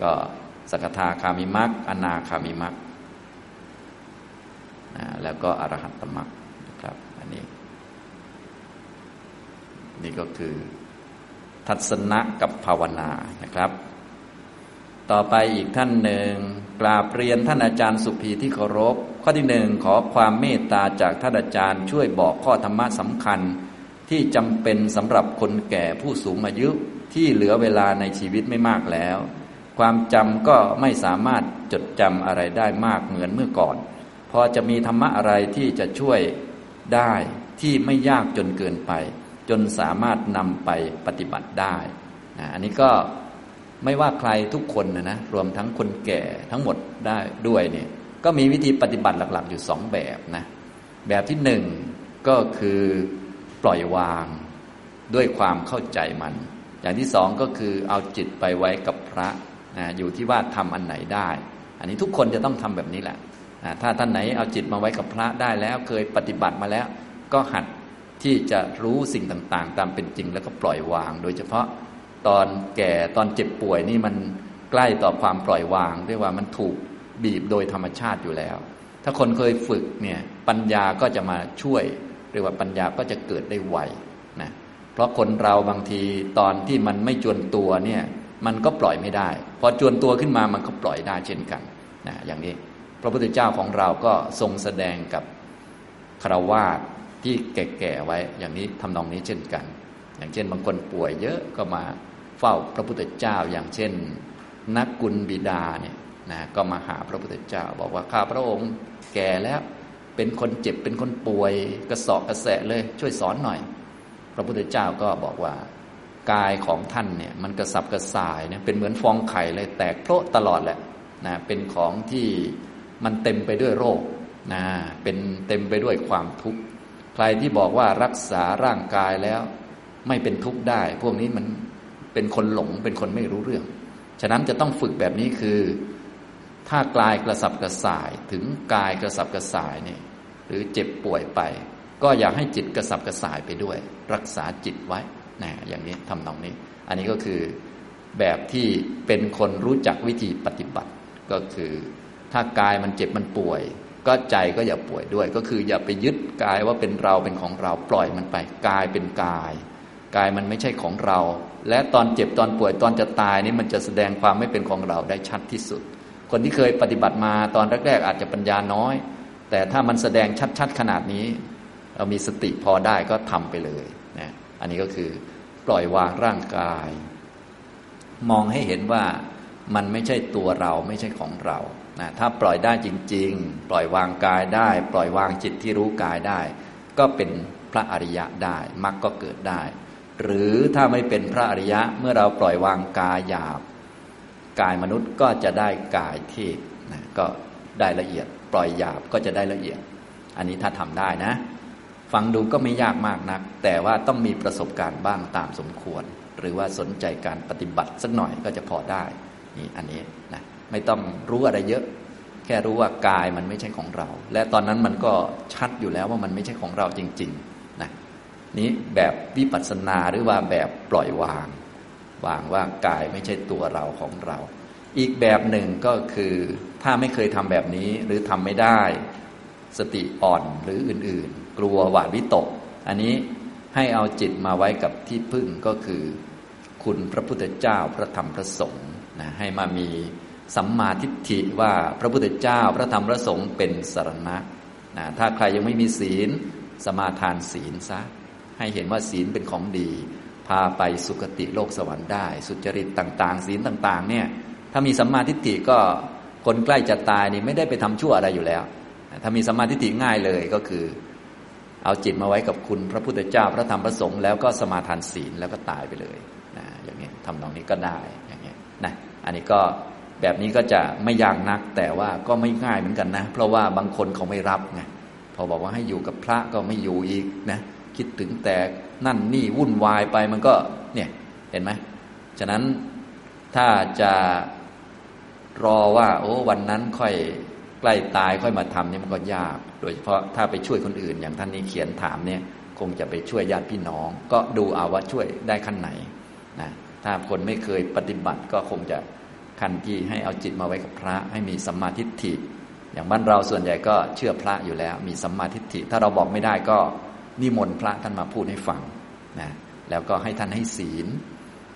ก็สกทาคามิมักอนาคามิมักนะแล้วก็อรหัตตมักนะครับ อันนี้ นี่ก็คือ ทัศนะกับภาวนานะครับ ต่อไปอีกท่านหนึ่งกราบเรียนท่านอาจารย์สุภีที่เคารพ ข้อที่หนึ่งขอความเมตตาจากท่านอาจารย์ช่วยบอกข้อธรรมะสำคัญที่จำเป็นสำหรับคนแก่ผู้สูงอายุ ที่เหลือเวลาในชีวิตไม่มากแล้ว ความจำก็ไม่สามารถจดจำอะไรได้มากเหมือนเมื่อก่อน พอจะมีธรรมะอะไรที่จะช่วยได้ที่ไม่ยากจนเกินไป จนสามารถนำไปปฏิบัติได้นะอันนี้ก็ไม่ว่าใครทุกคนนะนะรวมทั้งคนแก่ทั้งหมดได้ด้วยเนี่ยก็มีวิธีปฏิบัติหลัก ๆ อยู่สองแบบนะแบบที่หนึ่งก็คือปล่อยวางด้วยความเข้าใจมัน อย่างที่สองก็คือเอาจิตไปไว้กับพระนะอยู่ที่ว่าทำอันไหนได้ อันนี้ทุกคนจะต้องทำแบบนี้แหละนะถ้าท่านไหนเอาจิตมาไว้กับพระได้แล้ว เคยปฏิบัติมาแล้ว ก็หัดที่จะรู้สิ่งต่างๆ ตามเป็นจริงแล้วก็ปล่อยวาง โดยเฉพาะตอนแก่ตอนเจ็บป่วยนี่มันใกล้ต่อความปล่อยวางเรียกว่ามันถูกบีบโดยธรรมชาติอยู่แล้ว ถ้าคนเคยฝึกเนี่ยปัญญาก็จะมาช่วย เรียกว่าปัญญาก็จะเกิดได้ไว เพราะคนเราบางทีตอนที่มันไม่จวนตัวเนี่ยมันก็ปล่อยไม่ได้ พอจวนตัวขึ้นมามันก็ปล่อยได้เช่นกันนะอย่างนี้พระพุทธเจ้าของเราก็ทรงแสดงกับคารวาสที่แก่ๆไว้อย่างนี้ทำนองนี้เช่นกัน อย่างเช่น บางคนป่วยเยอะก็มาเฝ้าพระพุทธเจ้า อย่างเช่น นักกุลบิดาเนี่ยนะก็มาหาพระพุทธเจ้า บอกว่าข้าพระองค์แก่แล้วเป็นคนเจ็บเป็นคนป่วยกระสอบกระแสะเลย ช่วยสอนหน่อย ระพุทธเจ้าก็บอกว่ากายของท่านเนี่ยมันกระสับกระส่ายเนี่ยเป็นเหมือนฟองไข่เลยแตกโพะตลอดแหละนะเป็นของที่มันเต็มไปด้วยโรคนะเป็นเต็มไปด้วยความทุกข์ใครที่บอกว่ารักษาร่างกายแล้วไม่เป็นทุกข์ได้ พวกนี้มันเป็นคนหลงเป็นคนไม่รู้เรื่อง ฉะนั้นจะต้องฝึกแบบนี้คือ ถ้ากายกระสับกระส่ายถึงกายกระสับกระส่ายเนี่ยหรือเจ็บป่วยไป ก็อยากให้จิตกระสับกระส่ายไปด้วย รักษาจิตไว้นะอย่างนี้ทำนองนี้ อันนี้ก็คือแบบที่เป็นคนรู้จักวิธีปฏิบัติ ก็คือ ถ้ากายมันเจ็บมันป่วย ก็ใจก็อย่าป่วยด้วย ก็คืออย่าไปยึดกายว่าเป็นเราเป็นของเราปล่อยมันไป กายเป็นกาย กายมันไม่ใช่ของเรา และตอนเจ็บตอนป่วยตอนจะตายนี่มันจะแสดงความไม่เป็นของเราได้ชัดที่สุด คนที่เคยปฏิบัติมาตอนแรกๆอาจจะปัญญาน้อย แต่ถ้ามันแสดงชัดๆขนาดนี้ เรามีสติพอได้ก็ทำไปเลยนะอันนี้ก็คือปล่อยวางร่างกาย มองให้เห็นว่ามันไม่ใช่ตัวเราไม่ใช่ของเรานะถ้าปล่อยได้จริง ๆ ปล่อยวางกายได้ ปล่อยวางจิตที่รู้กายได้ ก็เป็นพระอริยะได้มรรคก็เกิดได้ หรือถ้าไม่เป็นพระอริยะเมื่อเราปล่อยวางกายหยาบ กายมนุษย์ก็จะได้กายเทพนะก็ได้ละเอียด ปล่อยหยาบก็จะได้ละเอียด อันนี้ถ้าทำได้นะ ฟังดูก็ไม่ยากมากนัก แต่ว่าต้องมีประสบการณ์บ้างตามสมควร หรือว่าสนใจการปฏิบัติสักหน่อยก็จะพอได้ นี่อันนี้นะไม่ต้องรู้อะไรเยอะ แค่รู้ว่ากายมันไม่ใช่ของเรา และตอนนั้นมันก็ชัดอยู่แล้วว่ามันไม่ใช่ของเราจริงๆนะนี้แบบวิปัสสนาหรือว่าแบบปล่อยวาง วางว่ากายไม่ใช่ตัวเราของเรา อีกแบบหนึ่งก็คือถ้าไม่เคยทำแบบนี้หรือทำไม่ได้ สติอ่อนหรืออื่นๆ กลัวหวาดวิตก อันนี้ให้เอาจิตมาไว้กับที่พึ่งก็คือ คุณพระพุทธเจ้าพระธรรมพระสงฆ์นะให้มามีสัมมาทิฏฐิว่าพระพุทธเจ้าพระธรรมพระสงฆ์เป็นสรณะนะถ้าใครยังไม่มีศีลสมาทานศีลซะให้เห็นว่าศีลเป็นของดี พาไปสุคติโลกสวรรค์ได้ สุจริตต่าง ๆ ศีลต่าง ๆ เนี่ย ถ้ามีสัมมาทิฏฐิก็คนใกล้จะตายนี่ไม่ได้ไปทำชั่วอะไรอยู่แล้ว ถ้ามีสัมมาทิฏฐิง่ายเลยก็คือ เอาจิตมาไว้กับคุณพระพุทธเจ้าพระธรรมพระสงฆ์แล้วก็สมาทานศีลแล้วก็ตายไปเลยนะอย่างนี้ทำตรงนี้ก็ได้อย่างนี้นะอันนี้ก็แบบนี้ก็จะไม่ยากนักแต่ว่าก็ไม่ง่ายเหมือนกันนะ เพราะว่าบางคนเขาไม่รับไงพอบอกว่าให้อยู่กับพระก็ไม่อยู่อีกนะคิดถึงแต่นั่นนี่วุ่นวายไปมันก็เนี่ยเห็นไหมฉะนั้นถ้าจะรอว่า โอ้วันนั้นค่อย ใกล้ตายค่อยมาทำนี่มันก็ยาก โดยเฉพาะถ้าไปช่วยคนอื่น อย่างท่านนี้เขียนถามเนี่ยคงจะไปช่วยญาติพี่น้อง ก็ดูเอาว่าช่วยได้ขั้นไหนนะถ้าคนไม่เคยปฏิบัติก็คงจะขั้นที่ให้เอาจิตมาไว้กับพระ ให้มีสัมมาทิฏฐิ อย่างบ้านเราส่วนใหญ่ก็เชื่อพระอยู่แล้ว มีสัมมาทิฏฐิ ถ้าเราบอกไม่ได้ก็นิมนต์พระท่านมาพูดให้ฟังนะแล้วก็ให้ท่านให้ศีล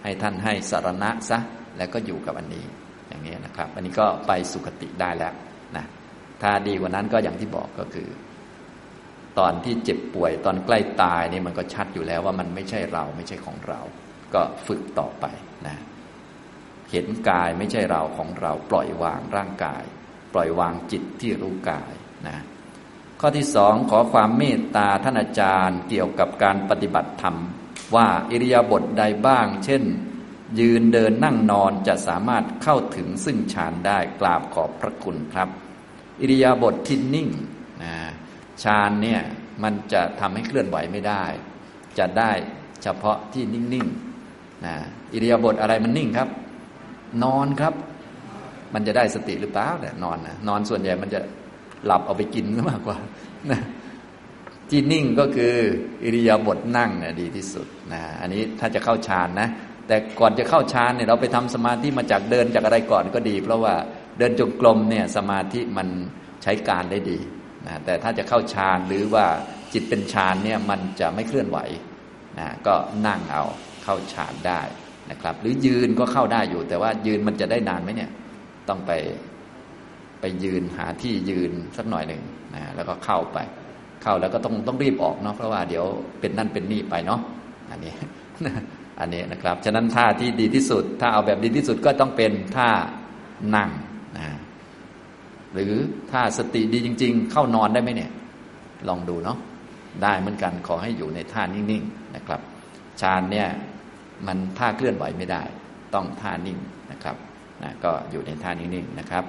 ให้ท่านให้สารณะซะแล้วก็อยู่กับอันนี้อย่างนี้นะครับ อันนี้ก็ไปสุคติได้แล้ว นะถ้าดีกว่านั้นก็อย่างที่บอกก็คือ ตอนที่เจ็บป่วยตอนใกล้ตายนี่มันก็ชัดอยู่แล้วว่ามันไม่ใช่เราไม่ใช่ของเรา ก็ฝึกต่อไปนะเห็นกายไม่ใช่เราของเราปล่อยวางร่างกาย ปล่อยวางจิตที่รู้กายนะข้อที่สองขอความเมตตาท่านอาจารย์เกี่ยวกับการปฏิบัติธรรมว่าอิริยาบถใดบ้าง เช่น ยืนเดินนั่งนอนจะสามารถเข้าถึงซึ่งฌานได้กราบขอบพระคุณครับ อิริยาบถที่นิ่งนะฌานเนี่ยมันจะทำให้เคลื่อนไหวไม่ได้ จะได้เฉพาะที่นิ่งๆนะอิริยาบถอะไรมันนิ่งครับ นอนครับ มันจะได้สติหรือเปล่าเนี่ยนอนนะนอนส่วนใหญ่มันจะหลับเอาไปกินมากกว่านะที่นิ่งก็คืออิริยาบถนั่งเนี่ยดีที่สุดนะอันนี้ถ้าจะเข้าฌานนะ แต่ก่อนจะเข้าฌานเนี่ยเราไปทำสมาธิมาจากเดินจากอะไรก่อนก็ดี เพราะว่าเดินจงกรมเนี่ยสมาธิมันใช้การได้ดีนะแต่ถ้าจะเข้าฌานหรือว่าจิตเป็นฌานเนี่ยมันจะไม่เคลื่อนไหวนะก็นั่งเอาเข้าฌานได้นะครับ หรือยืนก็เข้าได้อยู่ แต่ว่ายืนมันจะได้นานไหมเนี่ยต้องไปไปยืนหาที่ยืนสักหน่อยหนึ่งนะแล้วก็เข้าไป เข้าแล้วก็ต้องต้องรีบออกเนาะเพราะว่าเดี๋ยวเป็นนั่นเป็นนี่ไปเนาะอันนี้ อันนี้นะครับ ฉะนั้นท่าที่ดีที่สุด ถ้าเอาแบบดีที่สุดก็ต้องเป็นท่านั่งนะหรือถ้าสติดีจริง ๆ เข้านอนได้ไหมเนี่ย ลองดูเนาะได้เหมือนกันขอให้อยู่ในท่านิ่งๆนะครับฌานเนี่ยมันท่าเคลื่อนไหวไม่ได้ ต้องท่านิ่งนะครับนะก็อยู่ในท่านิ่งๆนะครับ